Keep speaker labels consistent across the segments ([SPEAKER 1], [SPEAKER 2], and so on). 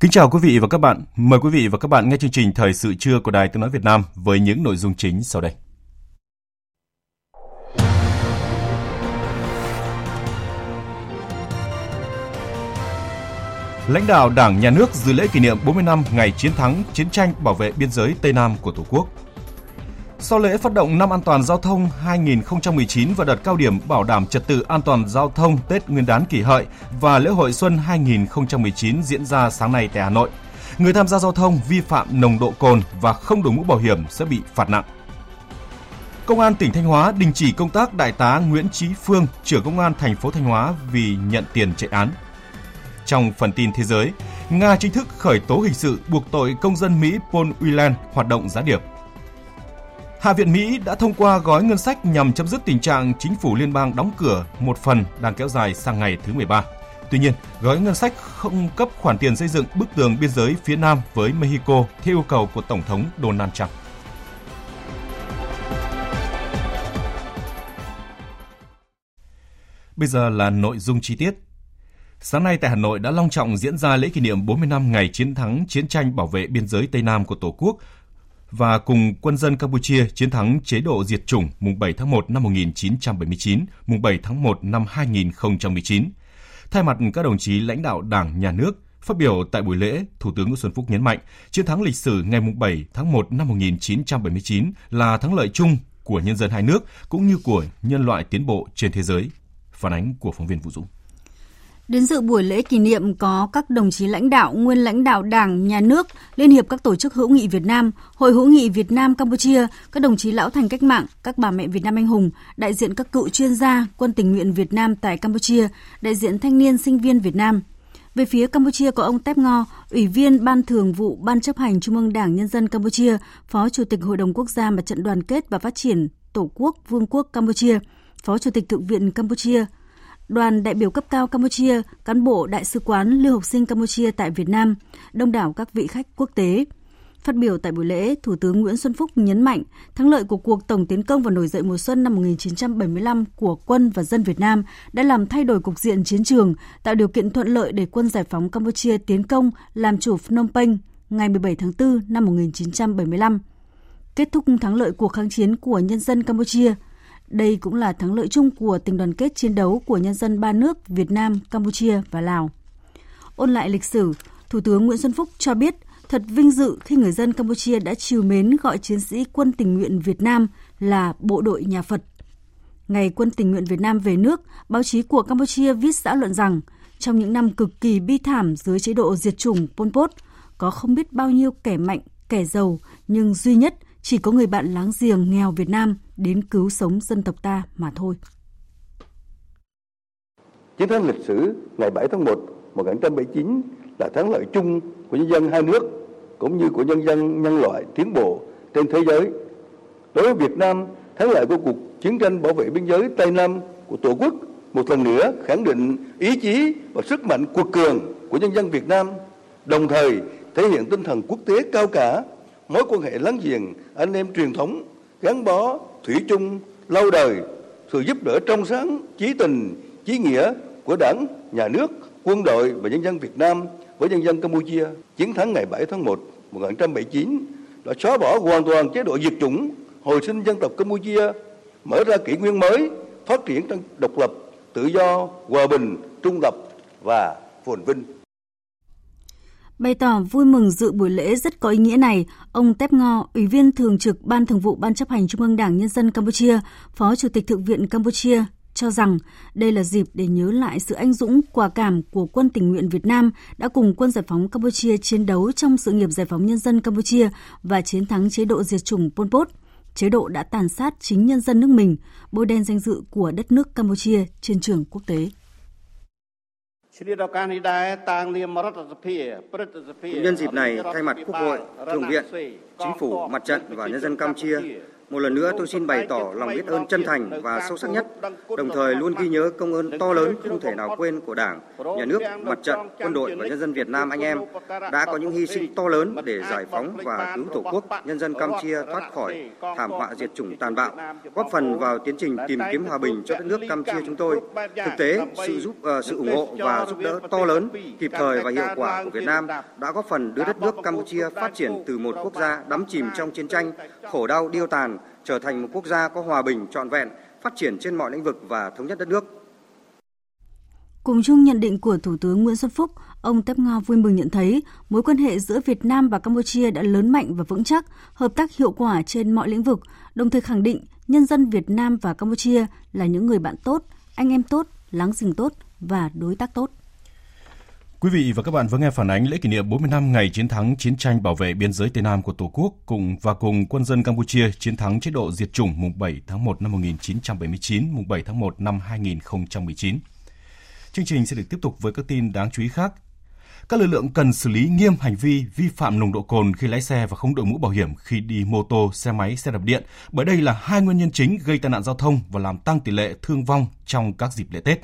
[SPEAKER 1] Kính chào quý vị và các bạn. Mời quý vị và các bạn nghe chương trình Thời sự trưa của Đài Tiếng Nói Việt Nam với những nội dung chính sau đây. Lãnh đạo Đảng, Nhà nước dự lễ kỷ niệm 40 năm ngày chiến thắng chiến tranh bảo vệ biên giới Tây Nam của Tổ quốc. Sau lễ phát động năm an toàn giao thông 2019 và đợt cao điểm bảo đảm trật tự an toàn giao thông Tết Nguyên đán kỷ hợi và lễ hội xuân 2019 diễn ra sáng nay tại Hà Nội, người tham gia giao thông vi phạm nồng độ cồn và không đổi mũ bảo hiểm sẽ bị phạt nặng. Công an tỉnh Thanh Hóa đình chỉ công tác đại tá Nguyễn Chí Phương, trưởng công an thành phố Thanh Hóa vì nhận tiền chạy án. Trong phần tin thế giới, Nga chính thức khởi tố hình sự buộc tội công dân Mỹ Paul Whelan hoạt động gián điệp. Hạ viện Mỹ đã thông qua gói ngân sách nhằm chấm dứt tình trạng chính phủ liên bang đóng cửa một phần đang kéo dài sang ngày thứ 13. Tuy nhiên, gói ngân sách không cấp khoản tiền xây dựng bức tường biên giới phía Nam với Mexico theo yêu cầu của Tổng thống Donald Trump. Bây giờ là nội dung chi tiết. Sáng nay tại Hà Nội đã long trọng diễn ra lễ kỷ niệm 40 năm ngày chiến thắng chiến tranh bảo vệ biên giới Tây Nam của Tổ quốc và cùng quân dân Campuchia chiến thắng chế độ diệt chủng mùng 7 tháng 1 năm 1979, mùng 7 tháng 1 năm 2019. Thay mặt các đồng chí lãnh đạo Đảng, Nhà nước, Phát biểu tại buổi lễ, Thủ tướng Nguyễn Xuân Phúc nhấn mạnh, chiến thắng lịch sử ngày 7 tháng 1 năm 1979 là thắng lợi chung của nhân dân hai nước cũng như của nhân loại tiến bộ trên thế giới. Phản ánh của phóng viên Vũ Dũng.
[SPEAKER 2] Đến dự buổi lễ kỷ niệm có các đồng chí lãnh đạo, nguyên lãnh đạo Đảng, Nhà nước, Liên hiệp các tổ chức hữu nghị Việt Nam, Hội hữu nghị Việt Nam Campuchia, các đồng chí lão thành cách mạng, các bà mẹ Việt Nam anh hùng, đại diện các cựu chuyên gia, quân tình nguyện Việt Nam tại Campuchia, đại diện thanh niên sinh viên Việt Nam. Về phía Campuchia có ông Tép Ngo, Ủy viên Ban Thường vụ Ban chấp hành Trung ương Đảng Nhân dân Campuchia, Phó Chủ tịch Hội đồng Quốc gia Mặt trận Đoàn kết và Phát triển Tổ quốc Vương quốc Campuchia, Phó Chủ tịch Thượng viện Campuchia, đoàn đại biểu cấp cao Campuchia, cán bộ Đại sứ quán lưu học sinh Campuchia tại Việt Nam, đông đảo các vị khách quốc tế. Phát biểu tại buổi lễ, Thủ tướng Nguyễn Xuân Phúc nhấn mạnh thắng lợi của cuộc tổng tiến công và nổi dậy mùa xuân năm 1975 của quân và dân Việt Nam đã làm thay đổi cục diện chiến trường, tạo điều kiện thuận lợi để quân giải phóng Campuchia tiến công làm chủ Phnom Penh ngày 17 tháng 4 năm 1975. Kết thúc thắng lợi cuộc kháng chiến của nhân dân Campuchia – đây cũng là thắng lợi chung của tình đoàn kết chiến đấu của nhân dân ba nước Việt Nam, Campuchia và Lào. Ôn lại lịch sử, Thủ tướng Nguyễn Xuân Phúc cho biết thật vinh dự khi người dân Campuchia đã chiều mến gọi chiến sĩ quân tình nguyện Việt Nam là bộ đội nhà Phật. Ngày quân tình nguyện Việt Nam về nước, báo chí của Campuchia viết xã luận rằng trong những năm cực kỳ bi thảm dưới chế độ diệt chủng Pol Pot, có không biết bao nhiêu kẻ mạnh, kẻ giàu, nhưng duy nhất chỉ có người bạn láng giềng nghèo Việt Nam đến cứu sống dân tộc ta mà thôi.
[SPEAKER 3] Chiến thắng lịch sử ngày 7 tháng 1 1979 là thắng lợi chung của nhân dân hai nước cũng như của nhân dân nhân loại tiến bộ trên thế giới. Đối với Việt Nam, thắng lợi của cuộc chiến tranh bảo vệ biên giới Tây Nam của Tổ quốc một lần nữa khẳng định ý chí và sức mạnh cuộc cường của nhân dân Việt Nam, đồng thời thể hiện tinh thần quốc tế cao cả, mối quan hệ láng giềng, anh em truyền thống, gắn bó thủy chung lâu đời sự giúp đỡ trong sáng chí tình chí nghĩa của đảng nhà nước quân đội và nhân dân Việt Nam với nhân dân Campuchia. Chiến thắng ngày 7 tháng 1 1979 đã xóa bỏ hoàn toàn chế độ diệt chủng hồi sinh dân tộc Campuchia mở ra kỷ nguyên mới phát triển trong độc lập tự do hòa bình trung lập và phồn vinh.
[SPEAKER 2] Bày tỏ vui mừng dự buổi lễ rất có ý nghĩa này, ông Tép Ngo, Ủy viên Thường trực Ban Thường vụ Ban chấp hành Trung ương Đảng Nhân dân Campuchia, Phó Chủ tịch Thượng viện Campuchia,
[SPEAKER 4] cho rằng đây là dịp để nhớ lại sự anh dũng, quả cảm của quân tình nguyện Việt Nam đã cùng quân giải phóng Campuchia chiến đấu trong sự nghiệp giải phóng nhân dân Campuchia và chiến thắng chế độ diệt chủng Pol Pot. Chế độ đã tàn sát chính nhân dân nước mình, bôi đen danh dự của đất nước Campuchia trên trường quốc tế.
[SPEAKER 5] Nhân dịp này, thay mặt Quốc hội, Thượng viện, Chính phủ, Mặt trận và Nhân dân Campuchia, một lần nữa tôi xin bày tỏ lòng biết ơn chân thành và sâu sắc nhất, đồng thời luôn ghi nhớ công ơn to lớn không thể nào quên của Đảng, Nhà nước, Mặt trận, quân đội và nhân dân Việt Nam anh em đã có những hy sinh to lớn để giải phóng và cứu Tổ quốc, nhân dân Campuchia thoát khỏi thảm họa diệt chủng tàn bạo, góp phần vào tiến trình tìm kiếm hòa bình cho đất nước Campuchia chúng tôi. Thực tế, sự giúp uh, sự ủng hộ và giúp đỡ to lớn, kịp thời và hiệu quả của Việt Nam đã góp phần đưa đất nước Campuchia phát triển từ một quốc gia đắm chìm trong chiến tranh, khổ đau điêu tàn trở thành một quốc gia có hòa bình trọn vẹn, phát triển trên mọi lĩnh vực và thống nhất đất nước.
[SPEAKER 4] Cùng chung nhận định của Thủ tướng Nguyễn Xuân Phúc, ông Tép Ngo vui mừng nhận thấy mối quan hệ giữa Việt Nam và Campuchia đã lớn mạnh và vững chắc, hợp tác hiệu quả trên mọi lĩnh vực, đồng thời khẳng định nhân dân Việt Nam và Campuchia là những người bạn tốt, anh em tốt, láng giềng tốt và đối tác tốt.
[SPEAKER 1] Quý vị và các bạn vừa nghe phản ánh lễ kỷ niệm 40 năm ngày chiến thắng chiến tranh bảo vệ biên giới Tây Nam của Tổ quốc cùng và cùng quân dân Campuchia chiến thắng chế độ diệt chủng mùng 7 tháng 1 năm 1979, mùng 7 tháng 1 năm 2019. Chương trình sẽ được tiếp tục với các tin đáng chú ý khác. Các lực lượng cần xử lý nghiêm hành vi vi phạm nồng độ cồn khi lái xe và không đội mũ bảo hiểm khi đi mô tô, xe máy, xe đạp điện, bởi đây là hai nguyên nhân chính gây tai nạn giao thông và làm tăng tỷ lệ thương vong trong các dịp lễ Tết.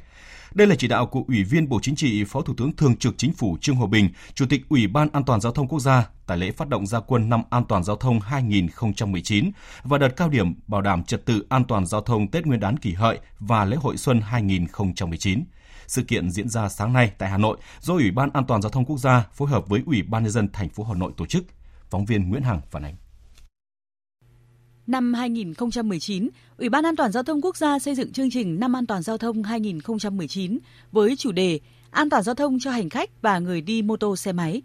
[SPEAKER 1] Đây là chỉ đạo của Ủy viên Bộ Chính trị, Phó Thủ tướng Thường trực Chính phủ Trương Hòa Bình, Chủ tịch Ủy ban An toàn giao thông quốc gia tại lễ phát động gia quân năm an toàn giao thông 2019 và đợt cao điểm bảo đảm trật tự an toàn giao thông Tết Nguyên đán kỷ hợi và lễ hội xuân 2019. Sự kiện diễn ra sáng nay tại Hà Nội do Ủy ban An toàn giao thông quốc gia phối hợp với Ủy ban nhân dân thành phố Hà Nội tổ chức. Phóng viên Nguyễn Hằng phản ánh.
[SPEAKER 6] Năm 2019, Ủy ban An toàn giao thông quốc gia xây dựng chương trình Năm an toàn giao thông 2019 với chủ đề An toàn giao thông cho hành khách và người đi mô tô xe máy.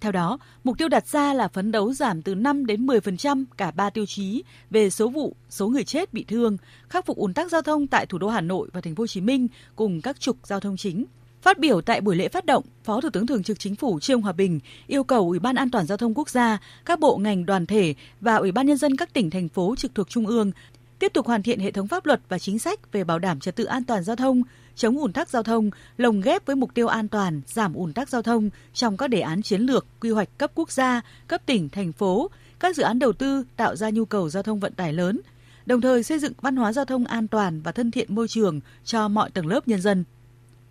[SPEAKER 6] Theo đó, mục tiêu đặt ra là phấn đấu giảm từ 5 đến 10% cả ba tiêu chí về số vụ, số người chết bị thương, khắc phục ùn tắc giao thông tại thủ đô Hà Nội và thành phố Hồ Chí Minh cùng các trục giao thông chính. Phát biểu tại buổi lễ phát động, Phó Thủ tướng Thường trực Chính phủ Trương Hòa Bình yêu cầu Ủy ban An toàn giao thông quốc gia, các bộ ngành đoàn thể và Ủy ban nhân dân các tỉnh thành phố trực thuộc trung ương tiếp tục hoàn thiện hệ thống pháp luật và chính sách về bảo đảm trật tự an toàn giao thông, chống ùn tắc giao thông, lồng ghép với mục tiêu an toàn, giảm ùn tắc giao thông trong các đề án chiến lược, quy hoạch cấp quốc gia, cấp tỉnh, thành phố, các dự án đầu tư tạo ra nhu cầu giao thông vận tải lớn, đồng thời xây dựng văn hóa giao thông an toàn và thân thiện môi trường cho mọi tầng lớp nhân dân.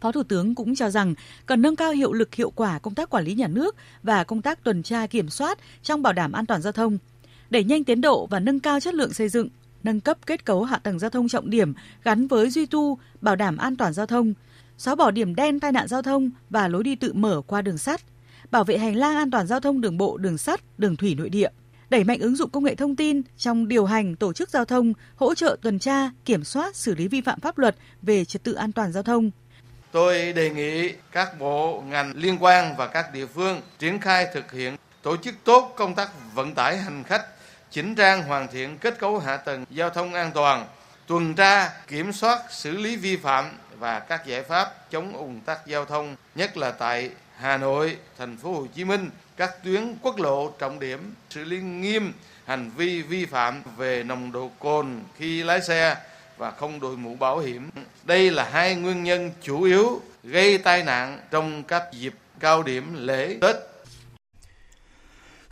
[SPEAKER 6] Phó Thủ tướng cũng cho rằng cần nâng cao hiệu lực hiệu quả công tác quản lý nhà nước và công tác tuần tra kiểm soát trong bảo đảm an toàn giao thông, đẩy nhanh tiến độ và nâng cao chất lượng xây dựng, nâng cấp kết cấu hạ tầng giao thông trọng điểm gắn với duy tu, bảo đảm an toàn giao thông, xóa bỏ điểm đen tai nạn giao thông và lối đi tự mở qua đường sắt, bảo vệ hành lang an toàn giao thông đường bộ, đường sắt, đường thủy nội địa, đẩy mạnh ứng dụng công nghệ thông tin trong điều hành tổ chức giao thông, hỗ trợ tuần tra, kiểm soát, xử lý vi phạm pháp luật về trật tự an toàn giao thông.
[SPEAKER 7] Tôi đề nghị các bộ ngành liên quan và các địa phương triển khai thực hiện tổ chức tốt công tác vận tải hành khách chỉnh trang hoàn thiện kết cấu hạ tầng giao thông an toàn, tuần tra, kiểm soát, xử lý vi phạm và các giải pháp chống ùn tắc giao thông, nhất là tại Hà Nội, thành phố Hồ Chí Minh, các tuyến quốc lộ trọng điểm xử lý nghiêm hành vi vi phạm về nồng độ cồn khi lái xe và không đội mũ bảo hiểm. Đây là hai nguyên nhân chủ yếu gây tai nạn trong các dịp cao điểm lễ Tết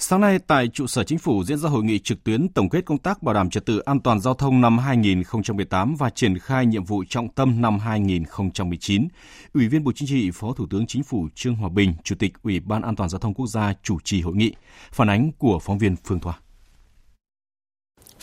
[SPEAKER 1] Sáng nay tại trụ sở chính phủ diễn ra hội nghị trực tuyến tổng kết công tác bảo đảm trật tự an toàn giao thông năm 2018 và triển khai nhiệm vụ trọng tâm năm 2019. Ủy viên Bộ Chính trị, Phó Thủ tướng Chính phủ Trương Hòa Bình, Chủ tịch Ủy ban An toàn giao thông quốc gia chủ trì hội nghị. Phản ánh của phóng viên Phương Thoa.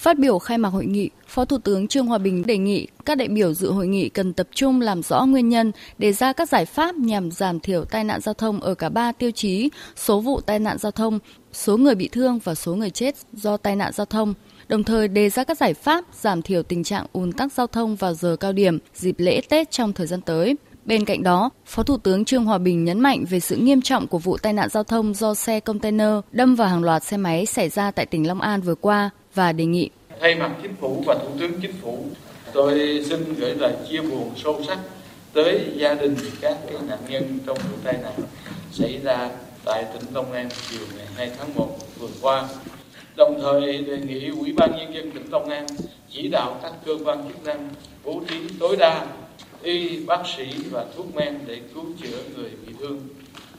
[SPEAKER 8] Phát biểu khai mạc hội nghị, Phó Thủ tướng Trương Hòa Bình đề nghị các đại biểu dự hội nghị cần tập trung làm rõ nguyên nhân, đề ra các giải pháp nhằm giảm thiểu tai nạn giao thông ở cả ba tiêu chí số vụ tai nạn giao thông, số người bị thương và số người chết do tai nạn giao thông đồng thời đề ra các giải pháp giảm thiểu tình trạng ùn tắc giao thông vào giờ cao điểm dịp lễ Tết trong thời gian tới. Bên cạnh đó, Phó Thủ tướng Trương Hòa Bình nhấn mạnh về sự nghiêm trọng của vụ tai nạn giao thông do xe container đâm vào hàng loạt xe máy xảy ra tại tỉnh Long An vừa qua và đề nghị
[SPEAKER 7] thay mặt chính phủ và thủ tướng chính phủ Tôi xin gửi lời chia buồn sâu sắc tới gia đình các cái nạn nhân trong vụ tai nạn xảy ra tại tỉnh Long An chiều ngày 2 tháng 1 vừa qua. Đồng thời đề nghị Ủy ban Nhân dân tỉnh Long An chỉ đạo các cơ quan chức năng bố trí tối đa y bác sĩ và thuốc men để cứu chữa người bị thương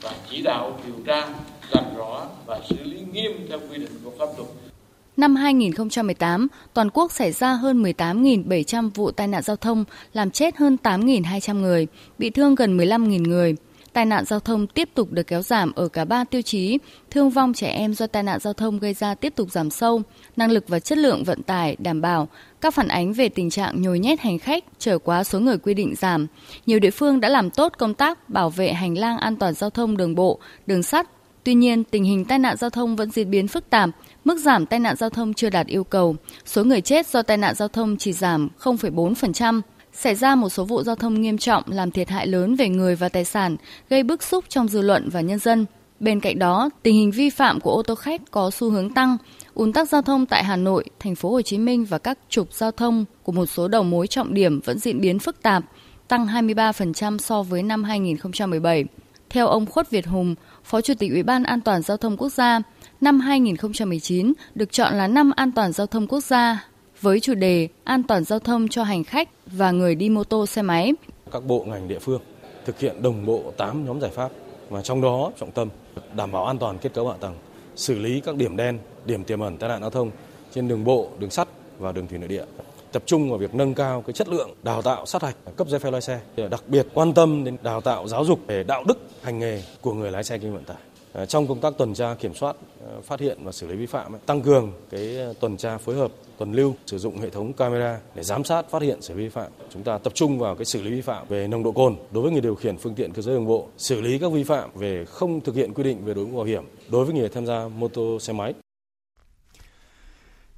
[SPEAKER 7] và chỉ đạo điều tra, làm rõ và xử lý nghiêm theo quy định của pháp luật.
[SPEAKER 8] Năm 2018, toàn quốc xảy ra hơn 18.700 vụ tai nạn giao thông, làm chết hơn 8.200 người, bị thương gần 15.000 người. Tai nạn giao thông tiếp tục được kéo giảm ở cả ba tiêu chí, thương vong trẻ em do tai nạn giao thông gây ra tiếp tục giảm sâu, năng lực và chất lượng vận tải đảm bảo, các phản ánh về tình trạng nhồi nhét hành khách trở quá số người quy định giảm. Nhiều địa phương đã làm tốt công tác bảo vệ hành lang an toàn giao thông đường bộ, đường sắt. Tuy nhiên, tình hình tai nạn giao thông vẫn diễn biến phức tạp, mức giảm tai nạn giao thông chưa đạt yêu cầu. Số người chết do tai nạn giao thông chỉ giảm 0,4%, xảy ra một số vụ giao thông nghiêm trọng làm thiệt hại lớn về người và tài sản, gây bức xúc trong dư luận và nhân dân. Bên cạnh đó, tình hình vi phạm của ô tô khách có xu hướng tăng, ùn tắc giao thông tại Hà Nội, thành phố Hồ Chí Minh và các trục giao thông của một số đầu mối trọng điểm vẫn diễn biến phức tạp, tăng 23% so với năm 2017. Theo ông Khuất Việt Hùng, Phó Chủ tịch Ủy ban An toàn giao thông quốc gia, năm 2019 được chọn là năm an toàn giao thông quốc gia với chủ đề An toàn giao thông cho hành khách và người đi mô tô xe máy.
[SPEAKER 9] Các bộ ngành địa phương thực hiện đồng bộ 8 nhóm giải pháp và trong đó trọng tâm đảm bảo an toàn kết cấu hạ tầng, xử lý các điểm đen, điểm tiềm ẩn tai nạn giao thông trên đường bộ, đường sắt và đường thủy nội địa tập trung vào việc nâng cao cái chất lượng đào tạo sát hạch cấp giấy phép lái xe đặc biệt quan tâm đến đào tạo giáo dục về đạo đức hành nghề của người lái xe kinh vận tải Ờ, trong công tác tuần tra kiểm soát ờ, phát hiện và xử lý vi phạm tăng cường cái ờ, tuần tra phối hợp, tuần lưu, sử dụng hệ thống camera để giám sát, phát hiện xử lý vi phạm. Chúng ta tập trung vào cái xử lý vi phạm về nồng độ cồn đối với người điều khiển phương tiện cơ giới đường bộ, xử lý các vi phạm về không thực hiện quy định về đội mũ bảo hiểm đối với người tham gia mô tô xe máy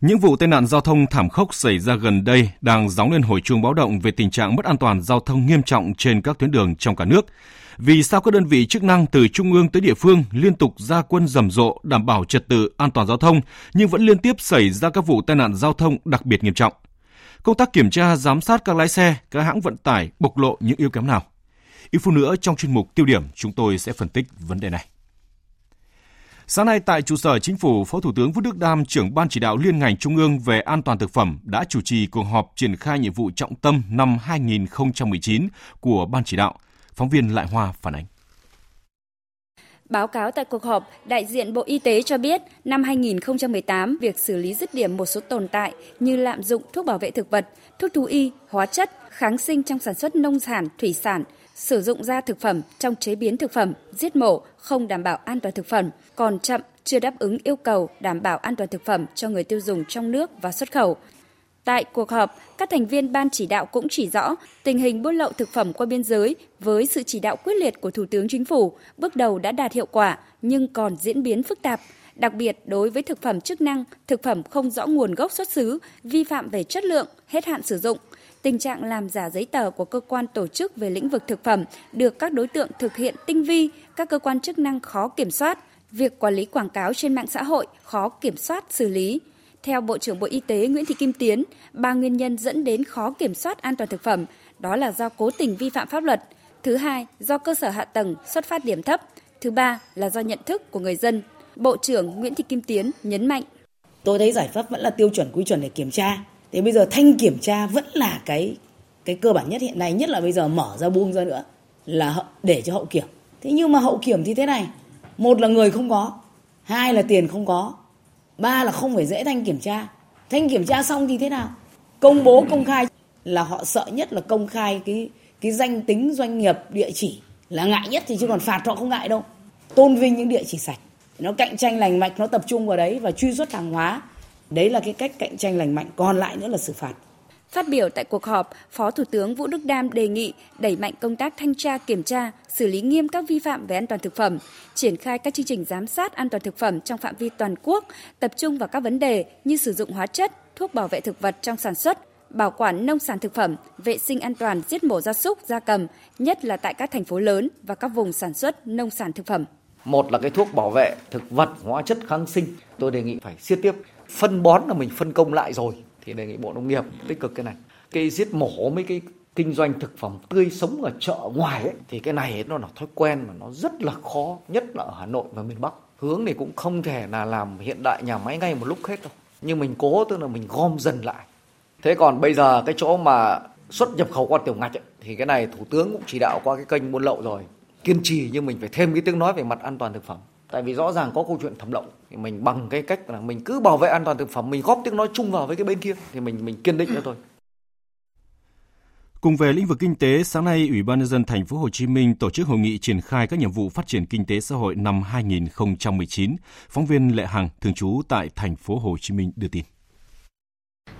[SPEAKER 1] những vụ tai nạn giao thông thảm khốc xảy ra gần đây đang gióng lên hồi chuông báo động về tình trạng mất an toàn giao thông nghiêm trọng trên các tuyến đường trong cả nước. Vì sao các đơn vị chức năng từ trung ương tới địa phương liên tục ra quân rầm rộ đảm bảo trật tự an toàn giao thông nhưng vẫn liên tiếp xảy ra các vụ tai nạn giao thông đặc biệt nghiêm trọng? Công tác kiểm tra giám sát các lái xe, các hãng vận tải bộc lộ những yếu kém nào? Ít phút nữa trong chuyên mục tiêu điểm chúng tôi sẽ phân tích vấn đề này. Sáng nay tại trụ sở Chính phủ, Phó Thủ tướng Vũ Đức Đam, trưởng Ban chỉ đạo liên ngành Trung ương về an toàn thực phẩm đã chủ trì cuộc họp triển khai nhiệm vụ trọng tâm năm 2019 của Ban chỉ đạo. Phóng viên Lại Hoa phản ánh.
[SPEAKER 10] Báo cáo tại cuộc họp, đại diện Bộ Y tế cho biết năm 2018 việc xử lý dứt điểm một số tồn tại như lạm dụng thuốc bảo vệ thực vật, thuốc thú y, hóa chất, kháng sinh trong sản xuất nông sản, thủy sản, sử dụng da thực phẩm trong chế biến thực phẩm, giết mổ không đảm bảo an toàn thực phẩm, còn chậm chưa đáp ứng yêu cầu đảm bảo an toàn thực phẩm cho người tiêu dùng trong nước và xuất khẩu. Tại cuộc họp, các thành viên ban chỉ đạo cũng chỉ rõ tình hình buôn lậu thực phẩm qua biên giới với sự chỉ đạo quyết liệt của Thủ tướng Chính phủ bước đầu đã đạt hiệu quả nhưng còn diễn biến phức tạp, đặc biệt đối với thực phẩm chức năng, thực phẩm không rõ nguồn gốc xuất xứ, vi phạm về chất lượng, hết hạn sử dụng – tình trạng làm giả giấy tờ của cơ quan tổ chức về lĩnh vực thực phẩm được các đối tượng thực hiện tinh vi, các cơ quan chức năng khó kiểm soát, việc quản lý quảng cáo trên mạng xã hội khó kiểm soát xử lý. Theo Bộ trưởng Bộ Y tế Nguyễn Thị Kim Tiến, ba nguyên nhân dẫn đến khó kiểm soát an toàn thực phẩm đó là do cố tình vi phạm pháp luật, thứ hai do cơ sở hạ tầng xuất phát điểm thấp, thứ ba là do nhận thức của người dân. Bộ trưởng Nguyễn Thị Kim Tiến nhấn mạnh.
[SPEAKER 11] Tôi thấy giải pháp vẫn là tiêu chuẩn quy chuẩn để kiểm tra, thế bây giờ thanh kiểm tra vẫn là cái cái cơ bản nhất hiện nay, nhất là bây giờ mở ra buông ra nữa, là để cho hậu kiểm. Thế nhưng mà hậu kiểm thì thế này, một là người không có, hai là tiền không có, ba là không phải dễ thanh kiểm tra. Thanh kiểm tra xong thì thế nào? Công bố, công khai là họ sợ nhất là công khai cái cái danh tính, doanh nghiệp, địa chỉ là ngại nhất thì chứ còn phạt họ không ngại đâu. Tôn vinh những địa chỉ sạch. Nó cạnh tranh lành mạnh, nó tập trung vào đấy và truy xuất hàng hóa. Đấy là cái cách cạnh tranh lành mạnh, còn lại nữa là xử phạt.
[SPEAKER 10] Phát biểu tại cuộc họp, Phó Thủ tướng Vũ Đức Đam đề nghị đẩy mạnh công tác thanh tra kiểm tra, xử lý nghiêm các vi phạm về an toàn thực phẩm, triển khai các chương trình giám sát an toàn thực phẩm trong phạm vi toàn quốc, tập trung vào các vấn đề như sử dụng hóa chất, thuốc bảo vệ thực vật trong sản xuất, bảo quản nông sản thực phẩm, vệ sinh an toàn giết mổ gia súc, gia cầm, nhất là tại các thành phố lớn và các vùng sản xuất nông sản thực phẩm.
[SPEAKER 12] Một là cái thuốc bảo vệ thực vật, hóa chất kháng sinh, tôi đề nghị phải siết tiếp phân bón là mình phân công lại rồi. Thì đề nghị bộ nông nghiệp tích cực cái này. Cái giết mổ mấy cái kinh doanh thực phẩm tươi sống ở chợ ngoài ấy, thì cái này ấy, nó là thói quen mà nó rất là khó nhất là ở Hà Nội và miền Bắc. Hướng thì cũng không thể là làm hiện đại nhà máy ngay một lúc hết đâu. Nhưng mình cố tức là mình gom dần lại. Thế còn bây giờ cái chỗ mà xuất nhập khẩu qua tiểu ngạch ấy, thì cái này thủ tướng cũng chỉ đạo qua cái kênh buôn lậu rồi kiên trì nhưng mình phải thêm cái tiếng nói về mặt an toàn thực phẩm tại vì rõ ràng có câu chuyện thẩm lậu thì mình bằng cái cách là mình cứ bảo vệ an toàn thực phẩm mình góp tiếng nói chung vào với cái bên kia thì mình mình kiên định đó thôi
[SPEAKER 1] Cùng về lĩnh vực kinh tế, sáng nay Ủy ban nhân dân thành phố Hồ Chí Minh tổ chức hội nghị triển khai các nhiệm vụ phát triển kinh tế xã hội năm 2019. Phóng viên Lệ Hằng thường trú tại thành phố Hồ Chí Minh đưa tin.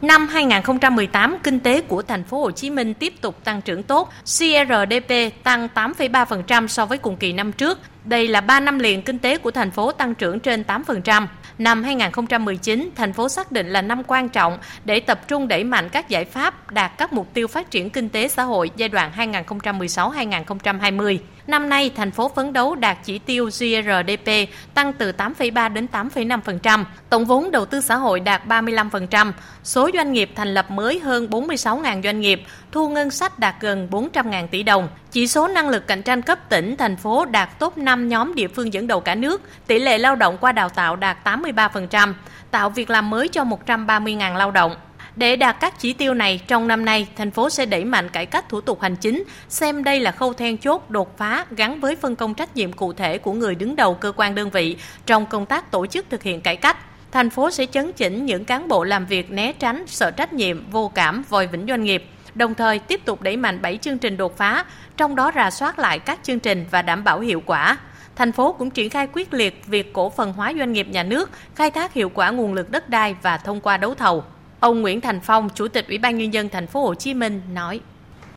[SPEAKER 13] Năm 2018, kinh tế của thành phố Hồ Chí Minh tiếp tục tăng trưởng tốt, CRDP tăng 8,3% so với cùng kỳ năm trước. Đây là 3 năm liền kinh tế của thành phố tăng trưởng trên 8%. Năm 2019, thành phố xác định là năm quan trọng để tập trung đẩy mạnh các giải pháp đạt các mục tiêu phát triển kinh tế xã hội giai đoạn 2016-2020. Năm nay, thành phố phấn đấu đạt chỉ tiêu GRDP tăng từ 8,3 đến 8,5%, tổng vốn đầu tư xã hội đạt 35%, số doanh nghiệp thành lập mới hơn 46.000 doanh nghiệp, thu ngân sách đạt gần 400.000 tỷ đồng. Chỉ số năng lực cạnh tranh cấp tỉnh, thành phố đạt top 5 nhóm địa phương dẫn đầu cả nước, tỷ lệ lao động qua đào tạo đạt 83%, tạo việc làm mới cho 130.000 lao động. Để đạt các chỉ tiêu này, trong năm nay, thành phố sẽ đẩy mạnh cải cách thủ tục hành chính, xem đây là khâu then chốt đột phá gắn với phân công trách nhiệm cụ thể của người đứng đầu cơ quan đơn vị trong công tác tổ chức thực hiện cải cách. Thành phố sẽ chấn chỉnh những cán bộ làm việc né tránh, sợ trách nhiệm, vô cảm, vòi vĩnh doanh nghiệp, đồng thời tiếp tục đẩy mạnh 7 chương trình đột phá, trong đó rà soát lại các chương trình và đảm bảo hiệu quả. Thành phố cũng triển khai quyết liệt việc cổ phần hóa doanh nghiệp nhà nước, khai thác hiệu quả nguồn lực đất đai và thông qua đấu thầu. Ông Nguyễn Thành Phong, Chủ tịch Ủy ban nhân dân thành phố Hồ Chí Minh nói: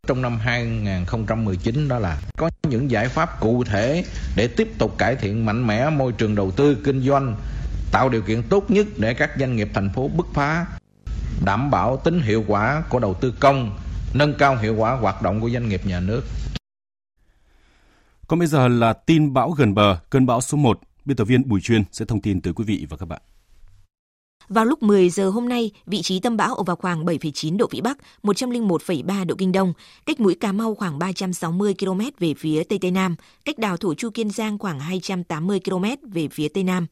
[SPEAKER 14] trong năm 2019 đó là có những giải pháp cụ thể để tiếp tục cải thiện mạnh mẽ môi trường đầu tư kinh doanh, tạo điều kiện tốt nhất để các doanh nghiệp thành phố bứt phá, đảm bảo tính hiệu quả của đầu tư công, nâng cao hiệu quả hoạt động của doanh nghiệp nhà nước.
[SPEAKER 1] Còn bây giờ là tin bão gần bờ, cơn bão số 1. Biên tập viên Bùi Chuyên sẽ thông tin tới quý vị và các bạn.
[SPEAKER 15] Vào lúc 10 giờ hôm nay, vị trí tâm bão ở vào khoảng 7,9 độ Vĩ Bắc, 101,3 độ Kinh Đông, cách mũi Cà Mau khoảng 360 km về phía Tây Tây Nam, cách đảo Thổ Chu Kiên Giang khoảng 280 km về phía Tây Nam.